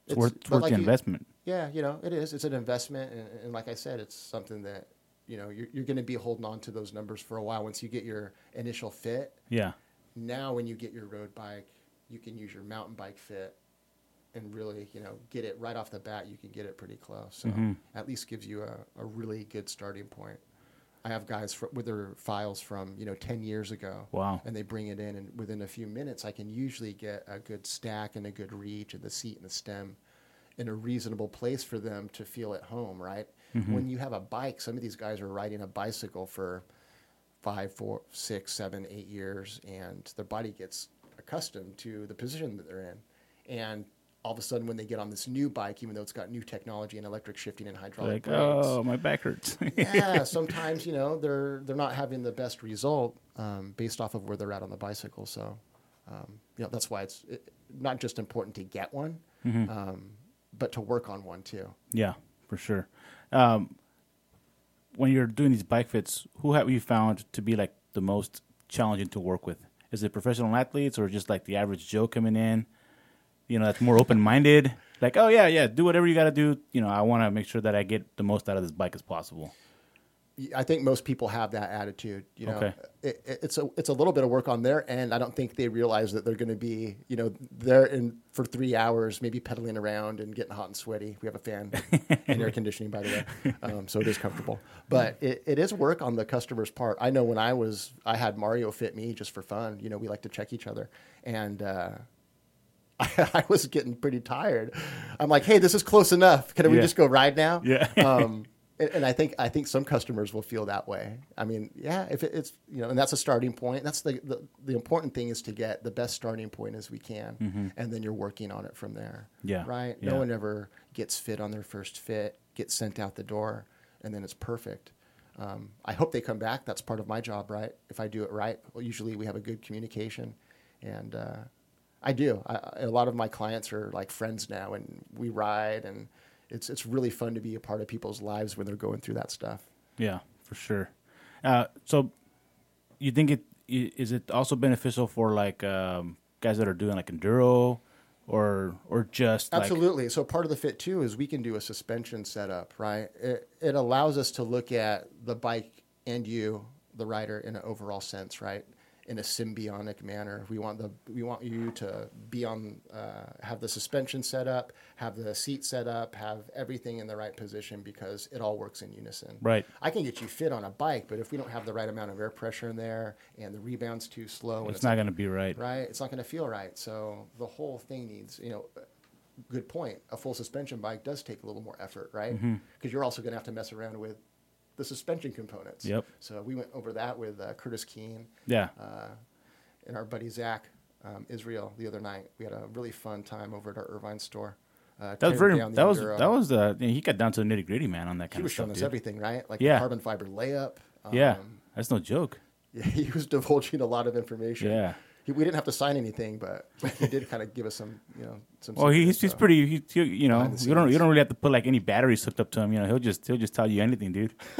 It's, worth, it's worth like the you- investment. Yeah, you know, it is. It's an investment, and, and like I said, it's something that you know you're, you're going to be holding on to those numbers for a while. Once you get your initial fit, Yeah. now when you get your road bike, you can use your mountain bike fit, and really, you know, get it right off the bat. You can get it pretty close. So Mm-hmm. at least gives you a, a really good starting point. I have guys fr- with their files from you know ten years ago. Wow. And they bring it in, and within a few minutes, I can usually get a good stack and a good reach of the seat and the stem in a reasonable place for them to feel at home. Right. Mm-hmm. When you have a bike, some of these guys are riding a bicycle for five, four, six, seven, eight years, and their body gets accustomed to the position that they're in. And all of a sudden, when they get on this new bike, even though it's got new technology and electric shifting and hydraulic Like, brakes, oh, my back hurts. <laughs> yeah, sometimes you know they're they're not having the best result um, based off of where they're at on the bicycle. So, um, you know, that's why it's it, not just important to get one, um, but to work on one too. yeah, for sure. Um, when you're doing these bike fits, who have you found to be like the most challenging to work with? Is it professional athletes or just like the average Joe coming in? You know, that's more open minded. Like, oh yeah, yeah, do whatever you got to do. You know, I want to make sure that I get the most out of this bike as possible. I think most people have that attitude. You know, Okay. it, it- it's a it's a little bit of work on their end. I don't think they realize that they're going to be you know they're in for three hours, maybe pedaling around and getting hot and sweaty. We have a fan <laughs> and air conditioning, by the way, um, so it is comfortable. But it, it is work on the customer's part. I know when I was I had Mario fit me just for fun. You know, we like to check each other and. Uh, I, <laughs> I was getting pretty tired. I'm like, "Hey, this is close enough. Can we Yeah. just go ride now?" Yeah. um, <laughs> and, and I think I think some customers will feel that way. I mean, yeah, if it, it's you know, and that's a starting point. That's the, the the important thing is to get the best starting point as we can, and then you're working on it from there. Mm-hmm. Yeah, Right. yeah. No one ever gets fit on their first fit, gets sent out the door, and then it's perfect. Um, I hope they come back. That's part of my job, right? If I do it right, well, usually we have a good communication, and uh, I do. I, a lot of my clients are like friends now, and we ride, and it's it's really fun to be a part of people's lives when they're going through that stuff. Yeah, for sure. Uh, so, you think it is it also beneficial for like um, guys that are doing like enduro, or or just like- Absolutely. so part of the fit too is we can do a suspension setup, right? It, it allows us to look at the bike and you, the rider, in an overall sense, right? In a symbiotic manner. We want the we want you to be on, uh, have the suspension set up, have the seat set up, have everything in the right position because it all works in unison. Right. I can get you fit on a bike, but if we don't have the right amount of air pressure in there and the rebound's too slow, and it's not going to be right. right? It's not going to feel right. So the whole thing needs, you know, good point. A full suspension bike does take a little more effort, right? Because Mm-hmm. you're also going to have to mess around with the suspension components. Yep. So we went over that with uh, Curtis Keene Yeah, uh, and our buddy Zach um, Israel the other night. We had a really fun time over at our Irvine store. Uh, that was very down the that was that was uh, he got down to the nitty gritty man on that He kind was of stuff. He was showing us dude. everything, right? Like Yeah. the carbon fiber layup. Yeah, Um, that's no joke. <laughs> yeah, he was divulging a lot of information. Yeah. He, we didn't have to sign anything, but he, did kind of give us some, you know, some. Well, he's he's pretty. He, he, you know, you don't you don't really have to put like any batteries hooked up to him. You know, he'll just he'll just tell you anything, dude. <laughs>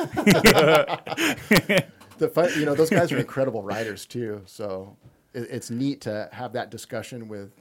the fun, you know, those guys are incredible writers too. So it, it's neat to have that discussion with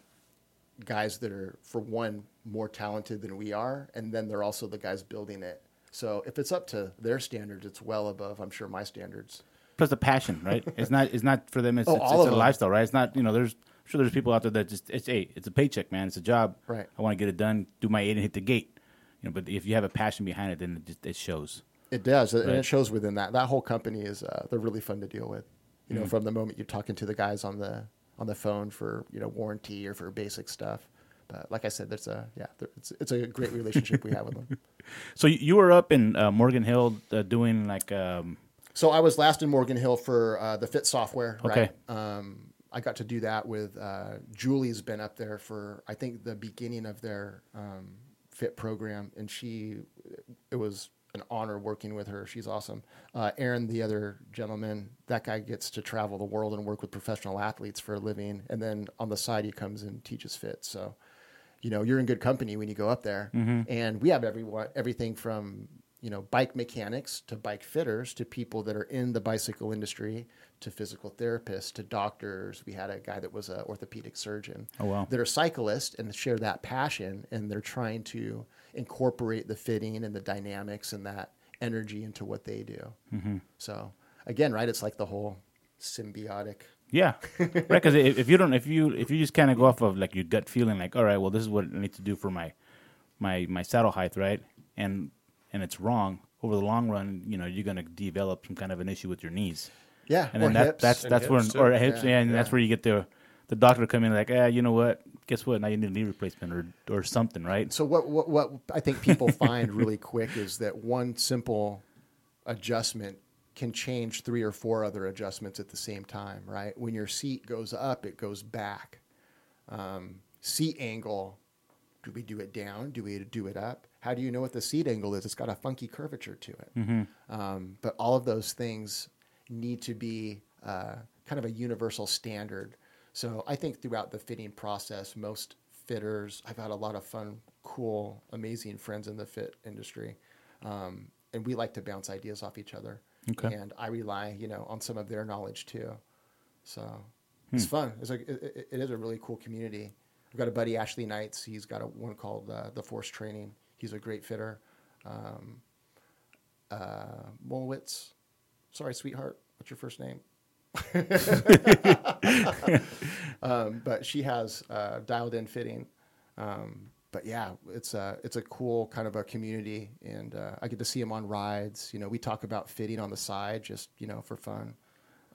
guys that are, for one, more talented than we are, and then they're also the guys building it. So if it's up to their standards, it's well above, I'm sure, my standards. Plus the passion, right? It's not it's not for them. It's Oh, it's, it's a them. lifestyle, right? It's not you know. There's I'm sure there's people out there that just it's hey, it's a paycheck, man. It's a job. Right. I want to get it done, do my eight and hit the gate. You know, but if you have a passion behind it, then it just it shows. It does, and it shows within that. That whole company is uh, they're really fun to deal with. You know, Mm. from the moment you're talking to the guys on the on the phone for you know warranty or for basic stuff. But like I said, there's a yeah, there, it's it's a great relationship we have with them. <laughs> So you- you were up in uh, Morgan Hill uh, doing like um, So I was last in Morgan Hill for uh, the Fit software. Okay. Right? Um, I got to do that with uh, Julie's been up there for I think the beginning of their um, Fit program, and she it was an honor working with her. She's awesome. Uh, Aaron, the other gentleman, that guy gets to travel the world and work with professional athletes for a living, and then on the side he comes and teaches Fit. So you know you're in good company when you go up there and we have everyone everything from you know bike mechanics to bike fitters to people that are in the bicycle industry to physical therapists to doctors we had a guy that was an orthopedic surgeon Oh, wow. that are cyclists and share that passion and they're trying to incorporate the fitting and the dynamics and that energy into what they do mm-hmm. so again right it's like the whole symbiotic yeah, right. Because if you don't, if you if you just kind of go off of like your gut feeling, like all right, well, this is what I need to do for my my my saddle height, right? And and it's wrong over the long run. You know, you're gonna develop some kind of an issue with your knees. yeah and or then that, hips. that's And that's where hips, or too. hips, Yeah, yeah, and that's where you get the the doctor to come in like, ah, you know what? Guess what? Now you need a knee replacement or or something, right? So what, what what I think people find really quick is that one simple adjustment can change three or four other adjustments at the same time, right? When your seat goes up, it goes back. Um, seat angle, do we do it down? Do we do it up? How do you know what the seat angle is? It's got a funky curvature to it. Um, but all of those things need to be uh, kind of a universal standard. So I think throughout the fitting process, most fitters, I've had a lot of fun, cool, amazing friends in the fit industry. Um, and we like to bounce ideas off each other. Okay. And I rely, you know, on some of their knowledge too. So it's fun. It's it, it- it is a really cool community. I've got a buddy, Ashley Knights. He's got a one called uh, the Force Training. He's a great fitter. Um, uh, Molwitz. Sorry, sweetheart. What's your first name? <laughs> um, but she has uh, dialed in fitting. Um, but yeah, it's a it's a cool kind of a community, and uh, I get to see them on rides. You know, we talk about fitting on the side, just you know, for fun.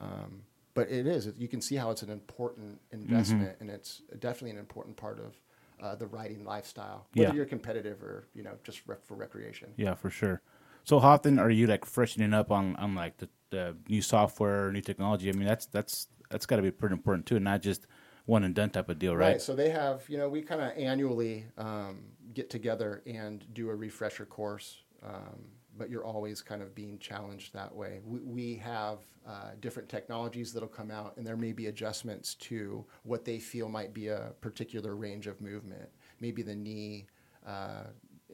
Um, but it is. You can see how it's an important investment, and it's definitely an important part of uh, the riding lifestyle, whether Yeah. you're competitive or you know just rec- for recreation. Yeah, for sure. So how often are you like freshening up on, on like the, the new software, new technology? I mean, that's that's that's got to be pretty important too, not just one and done type of deal, right? So they have, you know, we kind of annually um, get together and do a refresher course, um, but you're always kind of being challenged that way. We, we have uh, different technologies that'll come out, and there may be adjustments to what they feel might be a particular range of movement. Maybe the knee. Uh,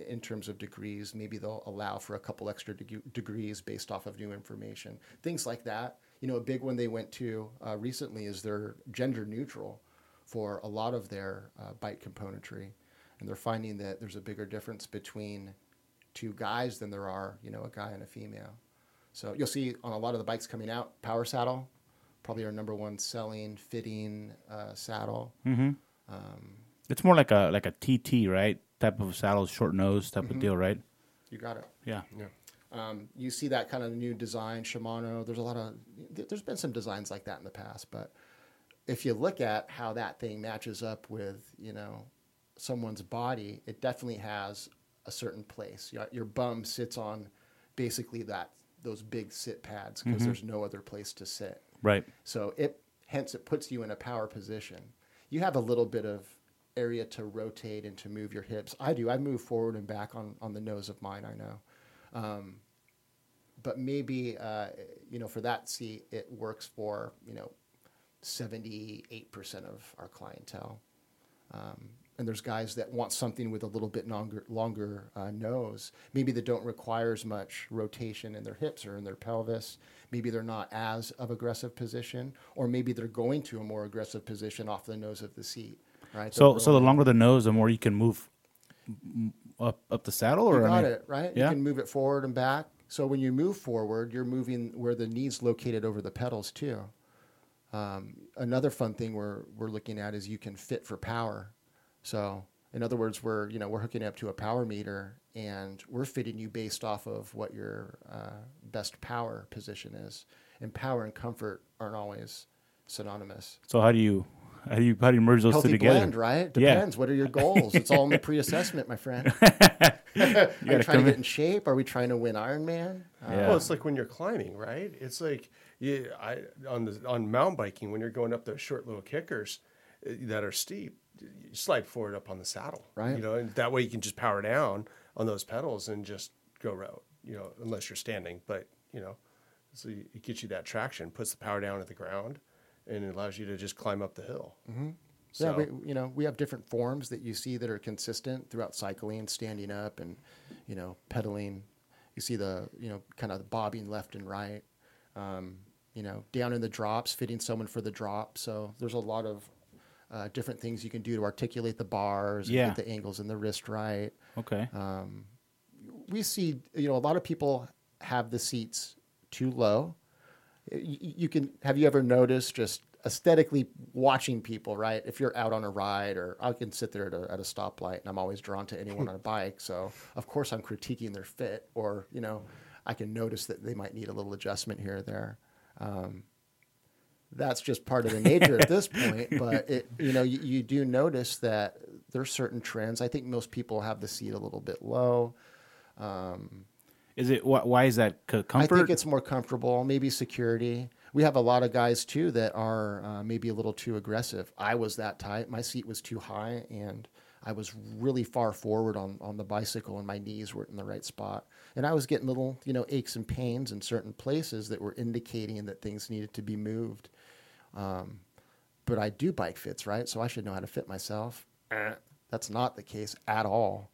in terms of degrees, maybe they'll allow for a couple extra deg- degrees based off of new information. Things like that. You know, a big one they went to uh, recently is they're gender neutral for a lot of their uh, bike componentry, and they're finding that there's a bigger difference between two guys than there are, you know, a guy and a female. So you'll see on a lot of the bikes coming out, Power Saddle, probably our number one selling fitting uh, saddle. It's more like a like a TT, right? Type of saddle, short nose type Mm-hmm. of deal, right? You got it. Yeah. Um, you see that kind of new design, Shimano. There's a lot of, th- there's been some designs like that in the past, but if you look at how that thing matches up with, you know, someone's body, it definitely has a certain place. Your, your bum sits on basically that those big sit pads because there's no other place to sit. Right. So it hence it puts you in a power position. You have a little bit of area to rotate and to move your hips. I do. I move forward and back on on the nose of mine. I know, um, but maybe uh, you know for that seat it works for you know seventy eight percent of our clientele. Um, and there's guys that want something with a little bit longer, longer uh, nose. Maybe that don't require as much rotation in their hips or in their pelvis. Maybe they're not as of aggressive position, or maybe they're going to a more aggressive position off the nose of the seat. Right. So so the longer the nose, the more you can move up up the saddle, or You I got mean- it, right? Yeah. You can move it forward and back. So when you move forward, you're moving where the knee's located over the pedals too. Um, another fun thing we're we're looking at is you can fit for power. So in other words, we're you know we're hooking up to a power meter and we're fitting you based off of what your uh, best power position is. And power and comfort aren't always synonymous. So how do you How do you how do you merge those Healthy two together? blend, right? Yeah. Depends. What are your goals? It's all in the pre-assessment, my friend. are <laughs> you gotta trying to get in- in shape? Are we trying to win Ironman? Uh, Yeah. Well, it's like when you're climbing, right? It's like you, I on the on mountain biking when you're going up those short little kickers that are steep, you slide forward up on the saddle, Right. You know, and that way you can just power down on those pedals and just go route. You know, unless you're standing, but you know, so you, it gets you that traction, puts the power down at the ground, and it allows you to just climb up the hill. Mm-hmm. So, Yeah, we, you know, we have different forms that you see that are consistent throughout cycling, standing up and, you know, pedaling. You see the, you know, kind of bobbing left and right. Um, you know, down in the drops, fitting someone for the drop. So there's a lot of uh, different things you can do to articulate the bars, and Yeah. get the angles in the wrist right. Okay. We see, you know, a lot of people have the seats too low. You, you can have you ever noticed just aesthetically watching people, right? If you're out on a ride, or I can sit there at a, at a stoplight, and I'm always drawn to anyone on a <laughs> bike. So of course I'm critiquing their fit, or you know, I can notice that they might need a little adjustment here or there. Um, that's just part of the nature at this <laughs> point. But it, you know, you, you do notice that there's certain trends. I think most people have the seat a little bit low. Is it why, why is that comfort? I think it's more comfortable, maybe security. We have a lot of guys too that are uh, maybe a little too aggressive. I was that type. My seat was too high, and I was really far forward on, on the bicycle, and my knees weren't in the right spot. And I was getting little, you know, aches and pains in certain places that were indicating that things needed to be moved. Um, but I do bike fits, right? So I should know how to fit myself. Eh, That's not the case at all.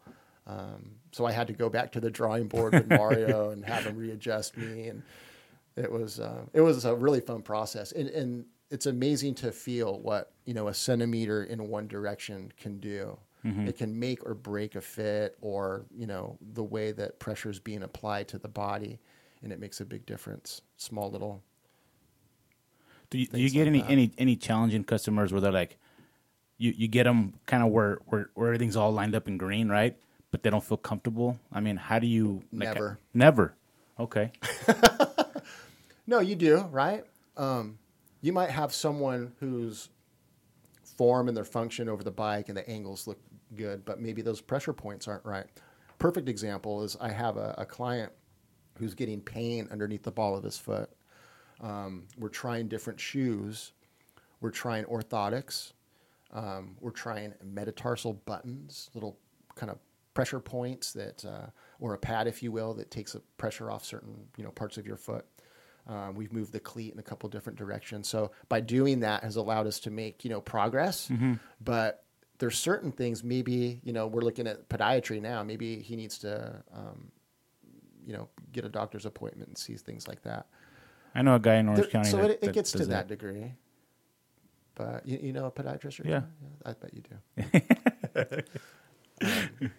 Um, so I had to go back to the drawing board with Mario <laughs> and have him readjust me, and it was uh, it was a really fun process. And, and it's amazing to feel what you know a centimeter in one direction can do. It can make or break a fit, or you know the way that pressure is being applied to the body, and it makes a big difference. Small little do you, do you get like any, that. any any challenging customers where they're like, you you get them kind of where, where where everything's all lined up in green, right? But they don't feel comfortable. I mean, how do you like, Never. never? Okay. <laughs> No, you do, right? Um, you might have someone whose form and their function over the bike and the angles look good, but maybe those pressure points aren't right. Perfect example is I have a, a client who's getting pain underneath the ball of his foot. Um, we're trying different shoes. We're trying orthotics. Um, we're trying metatarsal buttons, little kind of pressure points that, uh, or a pad, if you will, that takes the pressure off certain you know parts of your foot. Um, we've moved the cleat in a couple different directions. So by doing that has allowed us to make you know progress. But there's certain things. Maybe you know we're looking at podiatry now. Maybe he needs to um, you know get a doctor's appointment and see things like that. I know a guy in Orange There- County. so that, it, it that gets to does that, degree. But you, you know a podiatrist? or Yeah. two? I bet you do. <laughs> Um,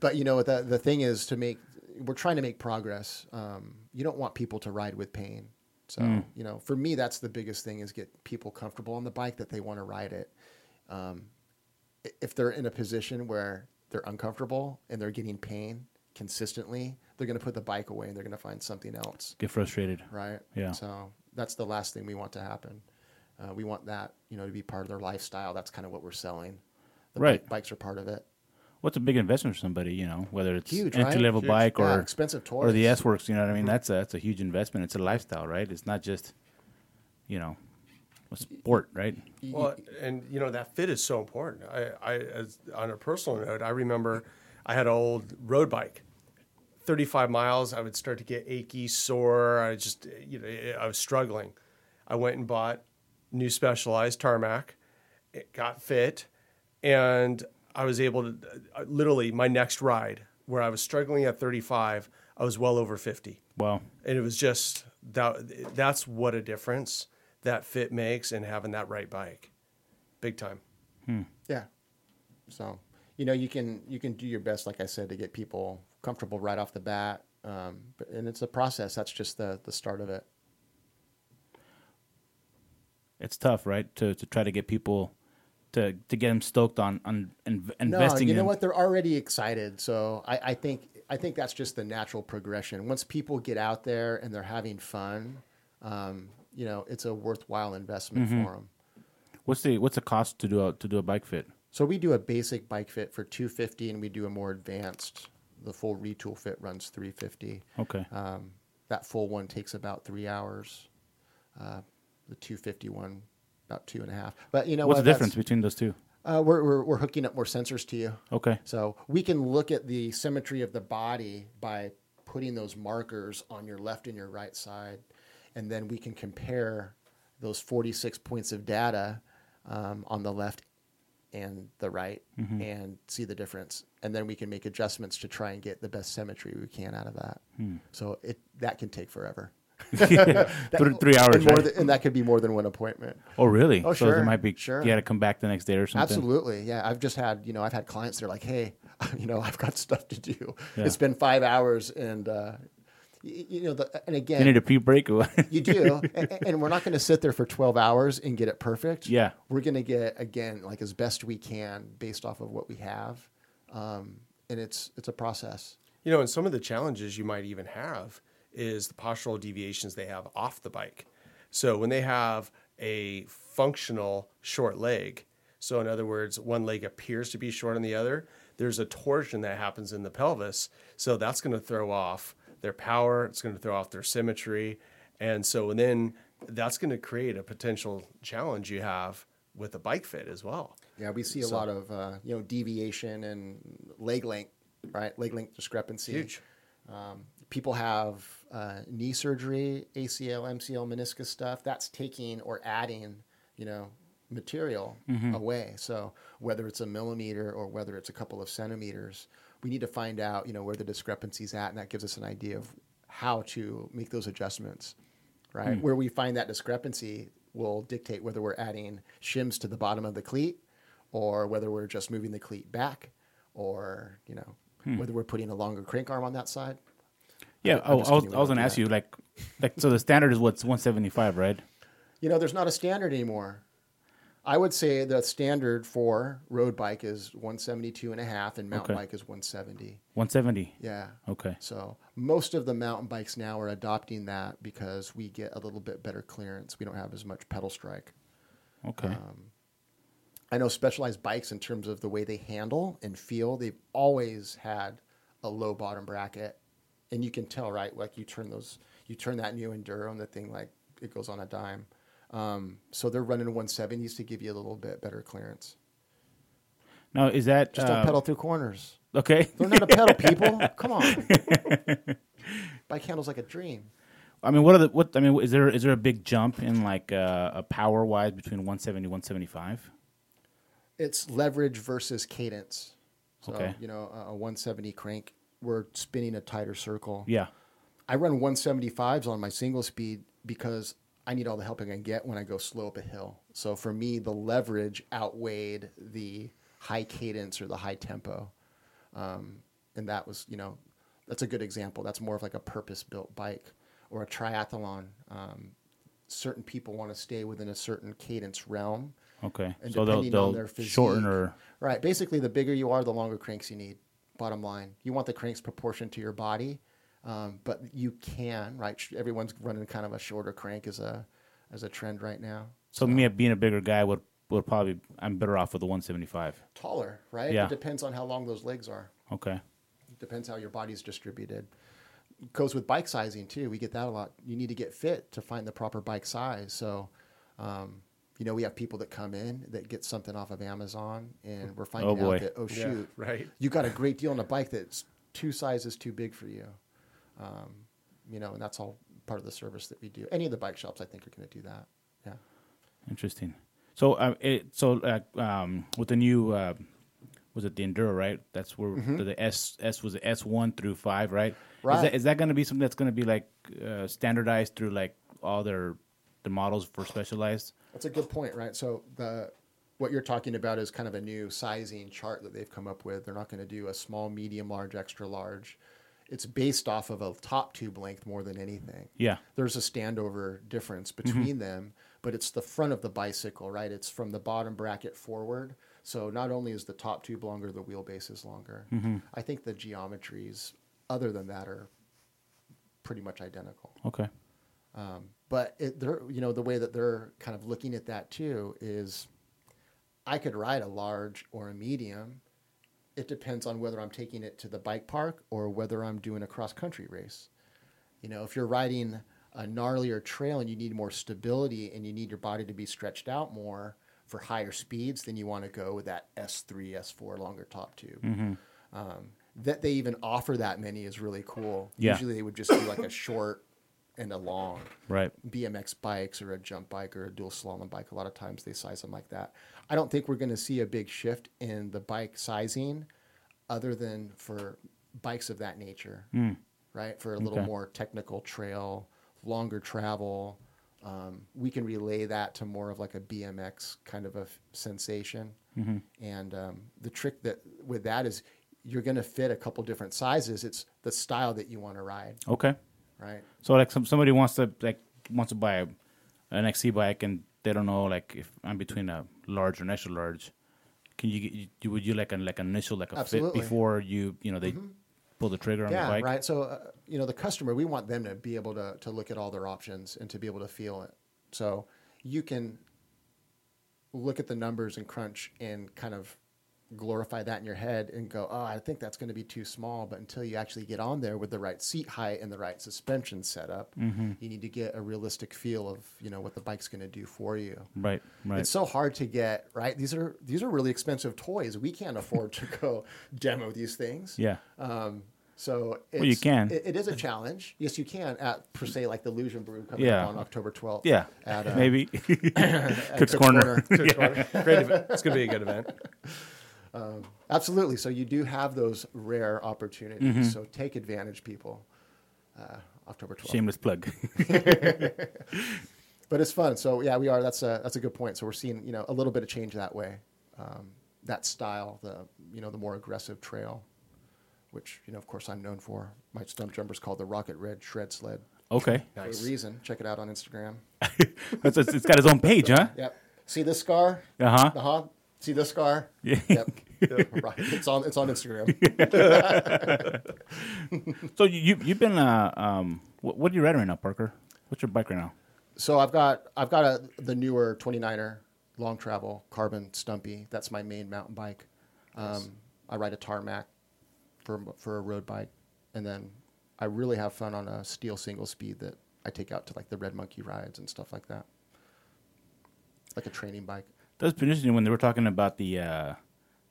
but you know what? The, the thing is to make we're trying to make progress. Um, you don't want people to ride with pain. So you know, for me, that's the biggest thing is get people comfortable on the bike that they want to ride it. Um, if they're in a position where they're uncomfortable and they're getting pain consistently, they're going to put the bike away and they're going to find something else Get frustrated. right? Yeah. So that's the last thing we want to happen. Uh, we want that, you know, to be part of their lifestyle. That's kind of what we're selling. The Right. bike- bikes are part of it. What's a big investment for somebody? You know, whether it's Huge, right? entry level Huge. bike Yeah, or expensive or the. S Works. You know what I mean? That's a that's a huge investment. It's a lifestyle, right? It's not just, you know, a sport, right? Well, and you know that fit is so important. I, I as on a personal note, I remember I had an old road bike, thirty-five miles. I would start to get achy, sore. I just, you know, eh, I was struggling. I went and bought new Specialized tarmac. It got fit, and I was able to uh, uh, literally my next ride where I was struggling at thirty-five, I was well over fifty Wow. and it was just that that's what a difference that fit makes and having that right bike big time hmm. Yeah. So, you know, you can you can do your best, like I said, to get people comfortable right off the bat. Um, but, and it's a process. That's just the the start of it. It's tough, right? To to try to get people to to get them stoked on on No, investing. you know in, what? They're already excited. So I, I think I think that's just the natural progression. Once people get out there and they're having fun, um, you know, it's a worthwhile investment Mm-hmm. for them. What's the what's the cost to do a to do a bike fit? So we do a basic bike fit for 250 and we do a more advanced. The full Retül fit runs 350. Okay. Um, that full one takes about three hours. Uh, the 251 about two and a half. But you know What's what? the difference That's- between those two? Uh, we're, we're, we're hooking up more sensors to you. Okay. So we can look at the symmetry of the body by putting those markers on your left and your right side. And then we can compare those 46 points of data um, on the left and the right and see the difference. And then we can make adjustments to try and get the best symmetry we can out of that. So it that can take forever. <laughs> Three, three hours, and, more right? than, and that could be more than one appointment. oh, really? Oh, So sure, it might be. sure. You got to come back the next day or something. Absolutely, yeah. I've just had, you know, I've had clients that are like, "Hey, <laughs> you know, I've got stuff to do. Yeah. It's been five hours, and uh, you, you know, the, and You again, need a pre-break. you do, <laughs> and, and we're not going to sit there for twelve hours and get it perfect. Yeah. we're going to get again like as best we can based off of what we have, um, and it's it's a process. You know, and some of the challenges you might even have is the postural deviations they have off the bike. So when they have a functional short leg, so in other words, one leg appears to be short on the other, there's a torsion that happens in the pelvis. So that's going to throw off their power, it's going to throw off their symmetry. And so then that's going to create a potential challenge you have with a bike fit as well. Yeah, we see a lot of uh, you know deviation and leg length, right? Leg length discrepancy. Huge. Um, people have uh, knee surgery, ACL, MCL, meniscus stuff. That's taking or adding, you know, material away. So whether it's a millimeter or whether it's a couple of centimeters, we need to find out, you know, where the discrepancy's at, and that gives us an idea of how to make those adjustments. Right, hmm. where we find that discrepancy will dictate whether we're adding shims to the bottom of the cleat, or whether we're just moving the cleat back, or you know, hmm. whether we're putting a longer crank arm on that side. yeah. Oh, I was, I was gonna ask you like, like so the standard is what's 175, right? You know, there's not a standard anymore. I would say the standard for road bike is 172 and a half and mountain Okay. bike is 170. 170. Yeah. Okay. So most of the mountain bikes now are adopting that because we get a little bit better clearance. We don't have as much pedal strike. Okay. Um, I know specialized bikes in terms of the way they handle and feel, they've always had a low bottom bracket. And you can tell, right? Like you turn those, you turn that new Enduro and the thing like it goes on a dime. Um, so they're running 170s to give you a little bit better clearance. now is that Just uh, don't pedal through corners. Okay. Learn how to pedal, people. <laughs> Come on. <laughs> Bike handles like a dream. I mean, what are the what? I mean, is there is there a big jump in like uh, a power wise between 170 175? It's leverage versus cadence. So, Okay. you know, a 170 crank, we're spinning a tighter circle. Yeah. I run 175s on my single speed because I need all the help I can get when I go slow up a hill. So for me, the leverage outweighed the high cadence or the high tempo. Um, and that was, you know, that's a good example. That's more of like a purpose built bike or a triathlon. Um, certain people want to stay within a certain cadence realm. Okay. And so they'll depending on they'll their physique, shorten or right. Basically, the bigger you are, the longer cranks you need. Bottom line, you want the cranks proportion to your body, um, but you can right. Everyone's running kind of a shorter crank as a as a trend right now. so me being a bigger guy would would probably I'm better off with the 175. Taller, right? Yeah. It depends on how long those legs are. Okay. It depends how your body's distributed. Goes with bike sizing too. We get that a lot. You need to get fit to find the proper bike size. So, um, you know, we have people that come in that get something off of Amazon, and we're finding boy. out that oh Yeah, shoot, right. you got a great deal on a bike that's two sizes too big for you. Um, you know, and that's all part of the service that we do. Any of the bike shops, I think, are going to do that. Yeah. Interesting. So uh, it so uh, um with the new uh, was it the Enduro right? That's where the S S was the S one through five right? Is Mm-hmm. Right. that, is that going to be something that's going to be like uh, standardized through like all their the models for specialized? That's a good point, right? So the what you're talking about is kind of a new sizing chart that they've come up with. They're not going to do a small, medium, large, extra large. It's based off of a top tube length more than anything. Yeah. There's a standover difference mm-hmm. between them, but it's the front of the bicycle, right? It's from the bottom bracket forward. So not only is the top tube longer, the wheelbase is longer. Mm-hmm. I think the geometries, other than that, are pretty much identical. Okay. Um, but it, they're, you know, the way that they're kind of looking at that too is I could ride a large or a medium. It depends on whether I'm taking it to the bike park or whether I'm doing a cross country race. You know, if you're riding a gnarlier trail and you need more stability and you need your body to be stretched out more for higher speeds, then you want to go with that S3, S4 longer top tube. Um, that they even offer that many is really cool. Yeah. Usually they would just do like a short and a long. Right. BMX bikes or a jump bike or a dual slalom bike. A lot of times they size them like that. I don't think we're going to see a big shift in the bike sizing other than for bikes of that nature, right? For a little Okay. more technical trail, longer travel. Um, we can relay that to more of like a BMX kind of a f- sensation. And um, the trick that with that is you're going to fit a couple different sizes. It's the style that you want to ride, Okay. right? So like some somebody wants to like wants to buy a, an XC bike and they don't know like if I'm between a large or an extra large. Can you, you would you like an like an initial like a Absolutely. Mm-hmm. fit before you you know they pull the trigger on the yeah, bike? right. So, uh, you know, the customer, we want them to be able to, to look at all their options and to be able to feel it. So you can look at the numbers and crunch and kind of glorify that in your head and go, oh, I think that's going to be too small. But until you actually get on there with the right seat height and the right suspension setup, Mm-hmm. you need to get a realistic feel of, you know, what the bike's going to do for you. Right. Right. It's so hard to get right. These are these are really expensive toys. We can't afford to go <laughs> demo these things. yeah. Um, so it's, you can. It, it is a challenge. Yes, you can at per se like the Illusion Brew coming Yeah. up on October twelfth. yeah. At, uh, Maybe. <coughs> at Cook's Corner. <laughs> Great event. It's going to be a good event. <laughs> Absolutely. So you do have those rare opportunities. Mm-hmm. So take advantage, people. Uh, October twelfth. Shameless plug. <laughs> But it's fun. So yeah, we are. That's a that's a good point. So we're seeing you know a little bit of change that way. Um, that style, the you know the more aggressive trail, which you know of course I'm known for. My stump jumper's called the Rocket Red Shred Sled. Okay. For a reason. Check it out on Instagram. <laughs> It's, it's, it's got its own page, huh? Yep. See this scar? Uh huh. Uh huh. See this scar? Yeah. <laughs> Yep. right. It's on. It's on Instagram. <laughs> So you you- you've been uh um what, what are you riding right now, Parker? What's your bike right now? So I've got I've got a the newer 29er long travel carbon stumpy. That's my main mountain bike. Um, I ride a tarmac for for a road bike, and then I really have fun on a steel single speed that I take out to like the Red Monkey rides and stuff like that. Like a training bike. That's been interesting when they were talking about the uh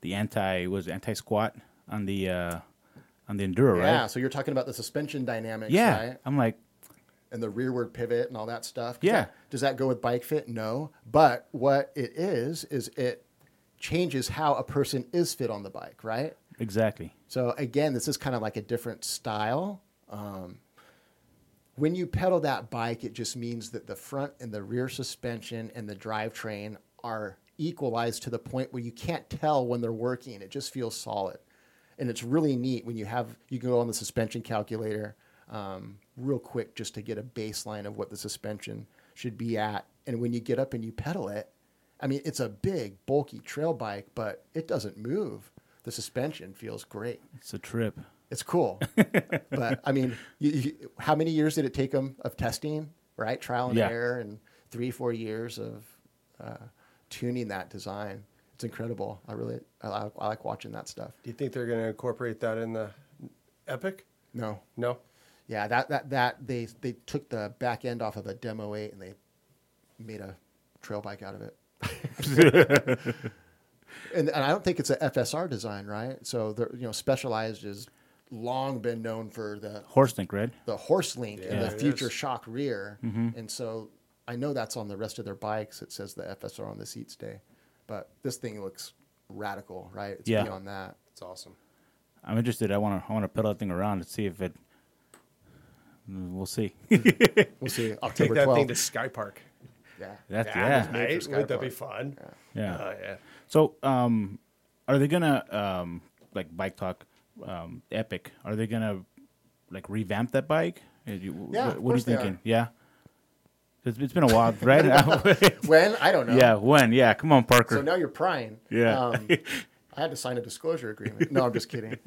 the anti was anti squat on the uh on the enduro, Yeah. right? So you're talking about the suspension dynamics, Yeah. right? I'm like, and the rearward pivot and all that stuff. Yeah. that- does that go with bike fit? No. But what it is is it changes how a person is fit on the bike, right? exactly. So again, this is kind of like a different style. Um, when you pedal that bike, it just means that the front and the rear suspension and the drivetrain are equalized to the point where you can't tell when they're working. It just feels solid, and it's really neat when you have you can go on the suspension calculator um, real quick just to get a baseline of what the suspension should be at. And when you get up and you pedal it, I mean, it's a big, bulky trail bike, but it doesn't move. The suspension feels great. It's a trip. It's cool, <laughs> but I mean, you, you, how many years did it take them of testing, right? Trial and Yeah. error, and three, four years of uh, tuning that design. It's incredible. I really, I, like- I like watching that stuff. Do you think they're going to incorporate that in the Epic? No, No. yeah, that that that they they took the back end off of a demo eight and they made a trail bike out of it. <laughs> and, and I don't think it's a FSR design, right? So they're you know specialized has long been known for the Horst link, right? the Horst link and the future is. shock rear. Mm-hmm. And so I know that's on the rest of their bikes. It says the FSR on the seat stay, but this thing looks radical, right? It's Yeah. beyond that. It's awesome. I'm interested. I want to I want to pedal that thing around and see if it. We'll see. <laughs> We'll see. Take October that thing to Sky Park. Yeah. That's That yeah. is nice. Sky Wouldn't that be fun? Yeah. Oh, yeah. So, um, are they gonna um, like bike talk, um, Epic? Are they gonna like revamp that bike? Uh, you- Yeah, what, of what are you course they are. thinking? Yeah, it's, it's been a while, right? <laughs> When? I don't know. yeah, when? Yeah, come on, Parker. So now you're prying. Yeah. Um, I had to sign a disclosure agreement. No, I'm just kidding.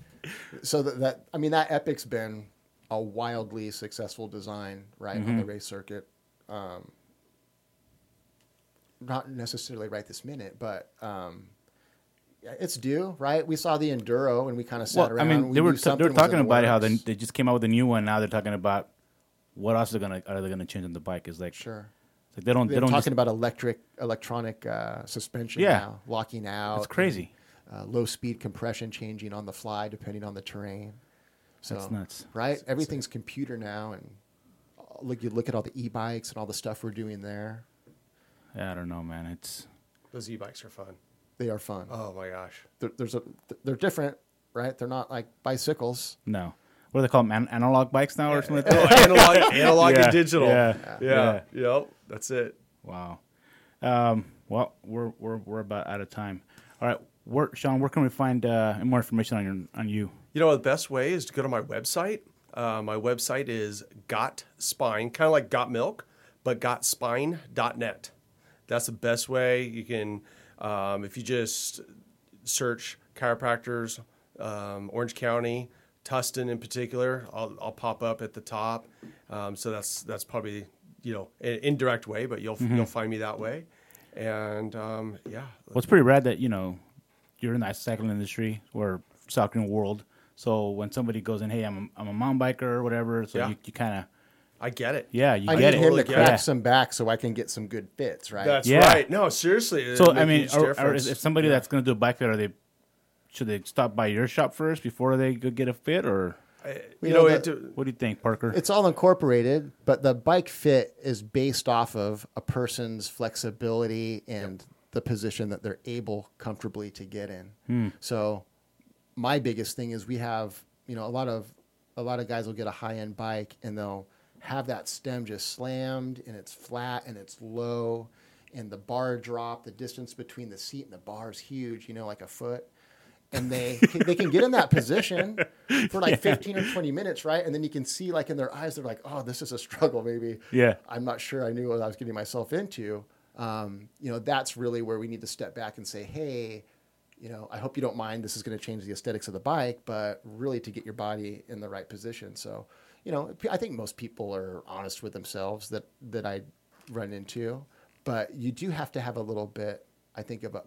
So that, that I mean that Epic's been a wildly successful design, right, on the Mm-hmm. race circuit. Um, not necessarily right this minute, but um, it's due, right? We saw the enduro and we kind of sat Well, I around. mean, and we they were t- they were talking about it, how they, they just came out with a new one. Now they're talking about what else are gonna are they gonna change on the bike? Is like, Sure. it's like they don't They're they don't talking just, about electric, electronic uh, suspension Yeah. now, locking out. It's crazy. and, uh, low speed compression changing on the fly depending on the terrain. So, That's nuts. right? Everything's computer now, and uh, look, you look at all the e-bikes and all the stuff we're doing there. Yeah, I don't know, man. It's Those e-bikes are fun. They are fun. Oh my gosh. There, there's a, they're different, right? They're not like bicycles. no. What do they call them? An- analog bikes now or something like <laughs> that? analog, <laughs> analog Yeah, and digital. yeah, yeah, Yep. That's it. Wow. Um, well, we're we're we're about out of time. All right, where, Sean, where can we find uh, more information on your on you? You know, the best way is to go to my website. Uh, my website is Got Spine, kind of like Got Milk, but gotspine.net. That's the best way. You can, um, if you just search chiropractors, um, Orange County, Tustin in particular, I'll, I'll pop up at the top. Um, so that's that's probably you know an indirect way, but you'll you'll find me that way. And um, yeah, Well, it's pretty rad that you know you're in that cycling industry or cycling world. So when somebody goes in, hey, I'm a, I'm a mountain biker or whatever, so Yeah. you, you kind of I get it. yeah, you I get need it. him Totally to get crack Yeah. some back so I can get some good fits, right? That's Yeah. right. No, seriously. So I mean, huge or, or if if somebody that's going to do a bike fit, are they should they stop by your shop first before they go get a fit, or you know, know, the- it, what do you think, Parker? it's all incorporated, but the bike fit is based off of a person's flexibility and the position that they're able comfortably to get in. Hmm. So my biggest thing is we have, you know, a lot of a lot of guys will get a high end bike and they'll have that stem just slammed and it's flat and it's low and the bar drop, the distance between the seat and the bar is huge, you know, like a foot. And they can, they can get in that position for like <laughs> 15 or 20 minutes, right? And then you can see like in their eyes, they're like, oh, this is a struggle, maybe. Yeah. I'm not sure I knew what I was getting myself into. Um, you know, that's really where we need to step back and say, hey, you know, I hope you don't mind. This is going to change the aesthetics of the bike, but really to get your body in the right position. So, you know, I think most people are honest with themselves that that I run into, but you do have to have a little bit. I think of a,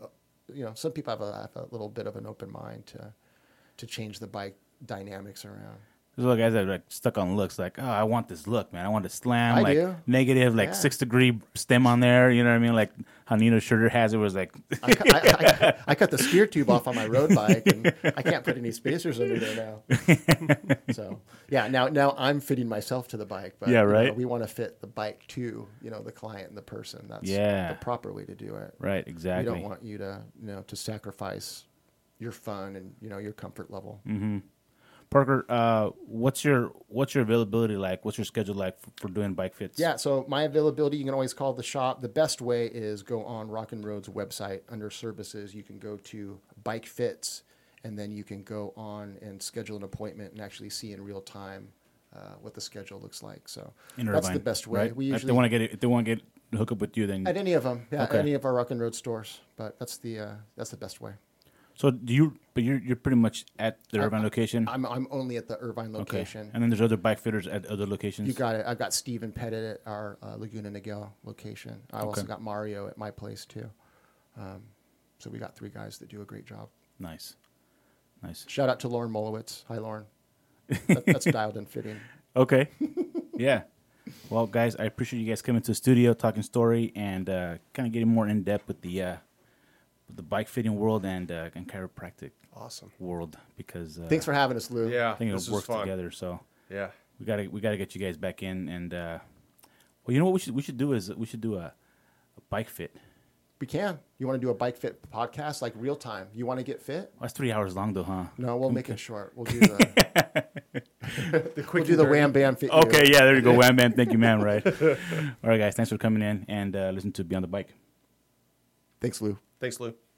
you know, some people have a, have a little bit of an open mind to to change the bike dynamics around. There's a lot of guys that are like stuck on looks, like, oh, I want this look, man. I want to slam, I like do. negative, like Yeah. six degree stem on there. You know what I mean? Like how Nino Schurter has it was like, I, I, I, I cut the steer tube off on my road bike, and I can't put any spacers under there now. <laughs> so yeah, now now I'm fitting myself to the bike, but Yeah, you know, right. we want to fit the bike to you know the client and the person. That's Yeah. the proper way to do it. right, exactly. We don't want you to you know to sacrifice your fun and you know your comfort level. Mm. Parker, uh, what's your what's your availability like? What's your schedule like for, for doing bike fits? Yeah, so my availability, you can always call the shop. The best way is go on Rock and Road's website under services. You can go to Bike Fits, and then you can go on and schedule an appointment and actually see in real time uh, what the schedule looks like. So that's the best way. right? We if usually they want to get it, if they want to get hook up with you, then at any of them, yeah, Okay. any of our Rock and Road stores. But that's the uh, that's the best way. So do you? But you're you're pretty much at the Irvine location. I'm I'm only at the Irvine location. okay, and then there's other bike fitters at other locations. You got it. I've got Steven Pettit at our uh, Laguna Niguel location. I also got Mario at my place too. Um, so we got three guys that do a great job. nice, nice. Shout out to Lauren Molowitz. Hi, Lauren. <laughs> That, that's dialed in fitting. Okay. <laughs> yeah. Well, guys, I appreciate you guys coming to the studio, talking story, and uh, kind of getting more in depth with the uh, the bike fitting world and uh, and chiropractic awesome. world because uh, Thanks for having us, Lou. Yeah, I think it was works fun. together. So Yeah. we gotta we gotta get you guys back in and uh, well, you know what we should we should do is we should do a, a bike fit. We can. You want to do a bike fit podcast like real time? You want to get fit? Well, that's three hours long though, huh? No, we'll make it short. We'll do <laughs> the, The quick we'll do the wham bam fit. you. Okay, yeah, there you go. <laughs> Wham bam, thank you, man. Right. <laughs> All right, guys, thanks for coming in and uh, listen to Beyond the Bike. Thanks, Lou. Thanks, Lou.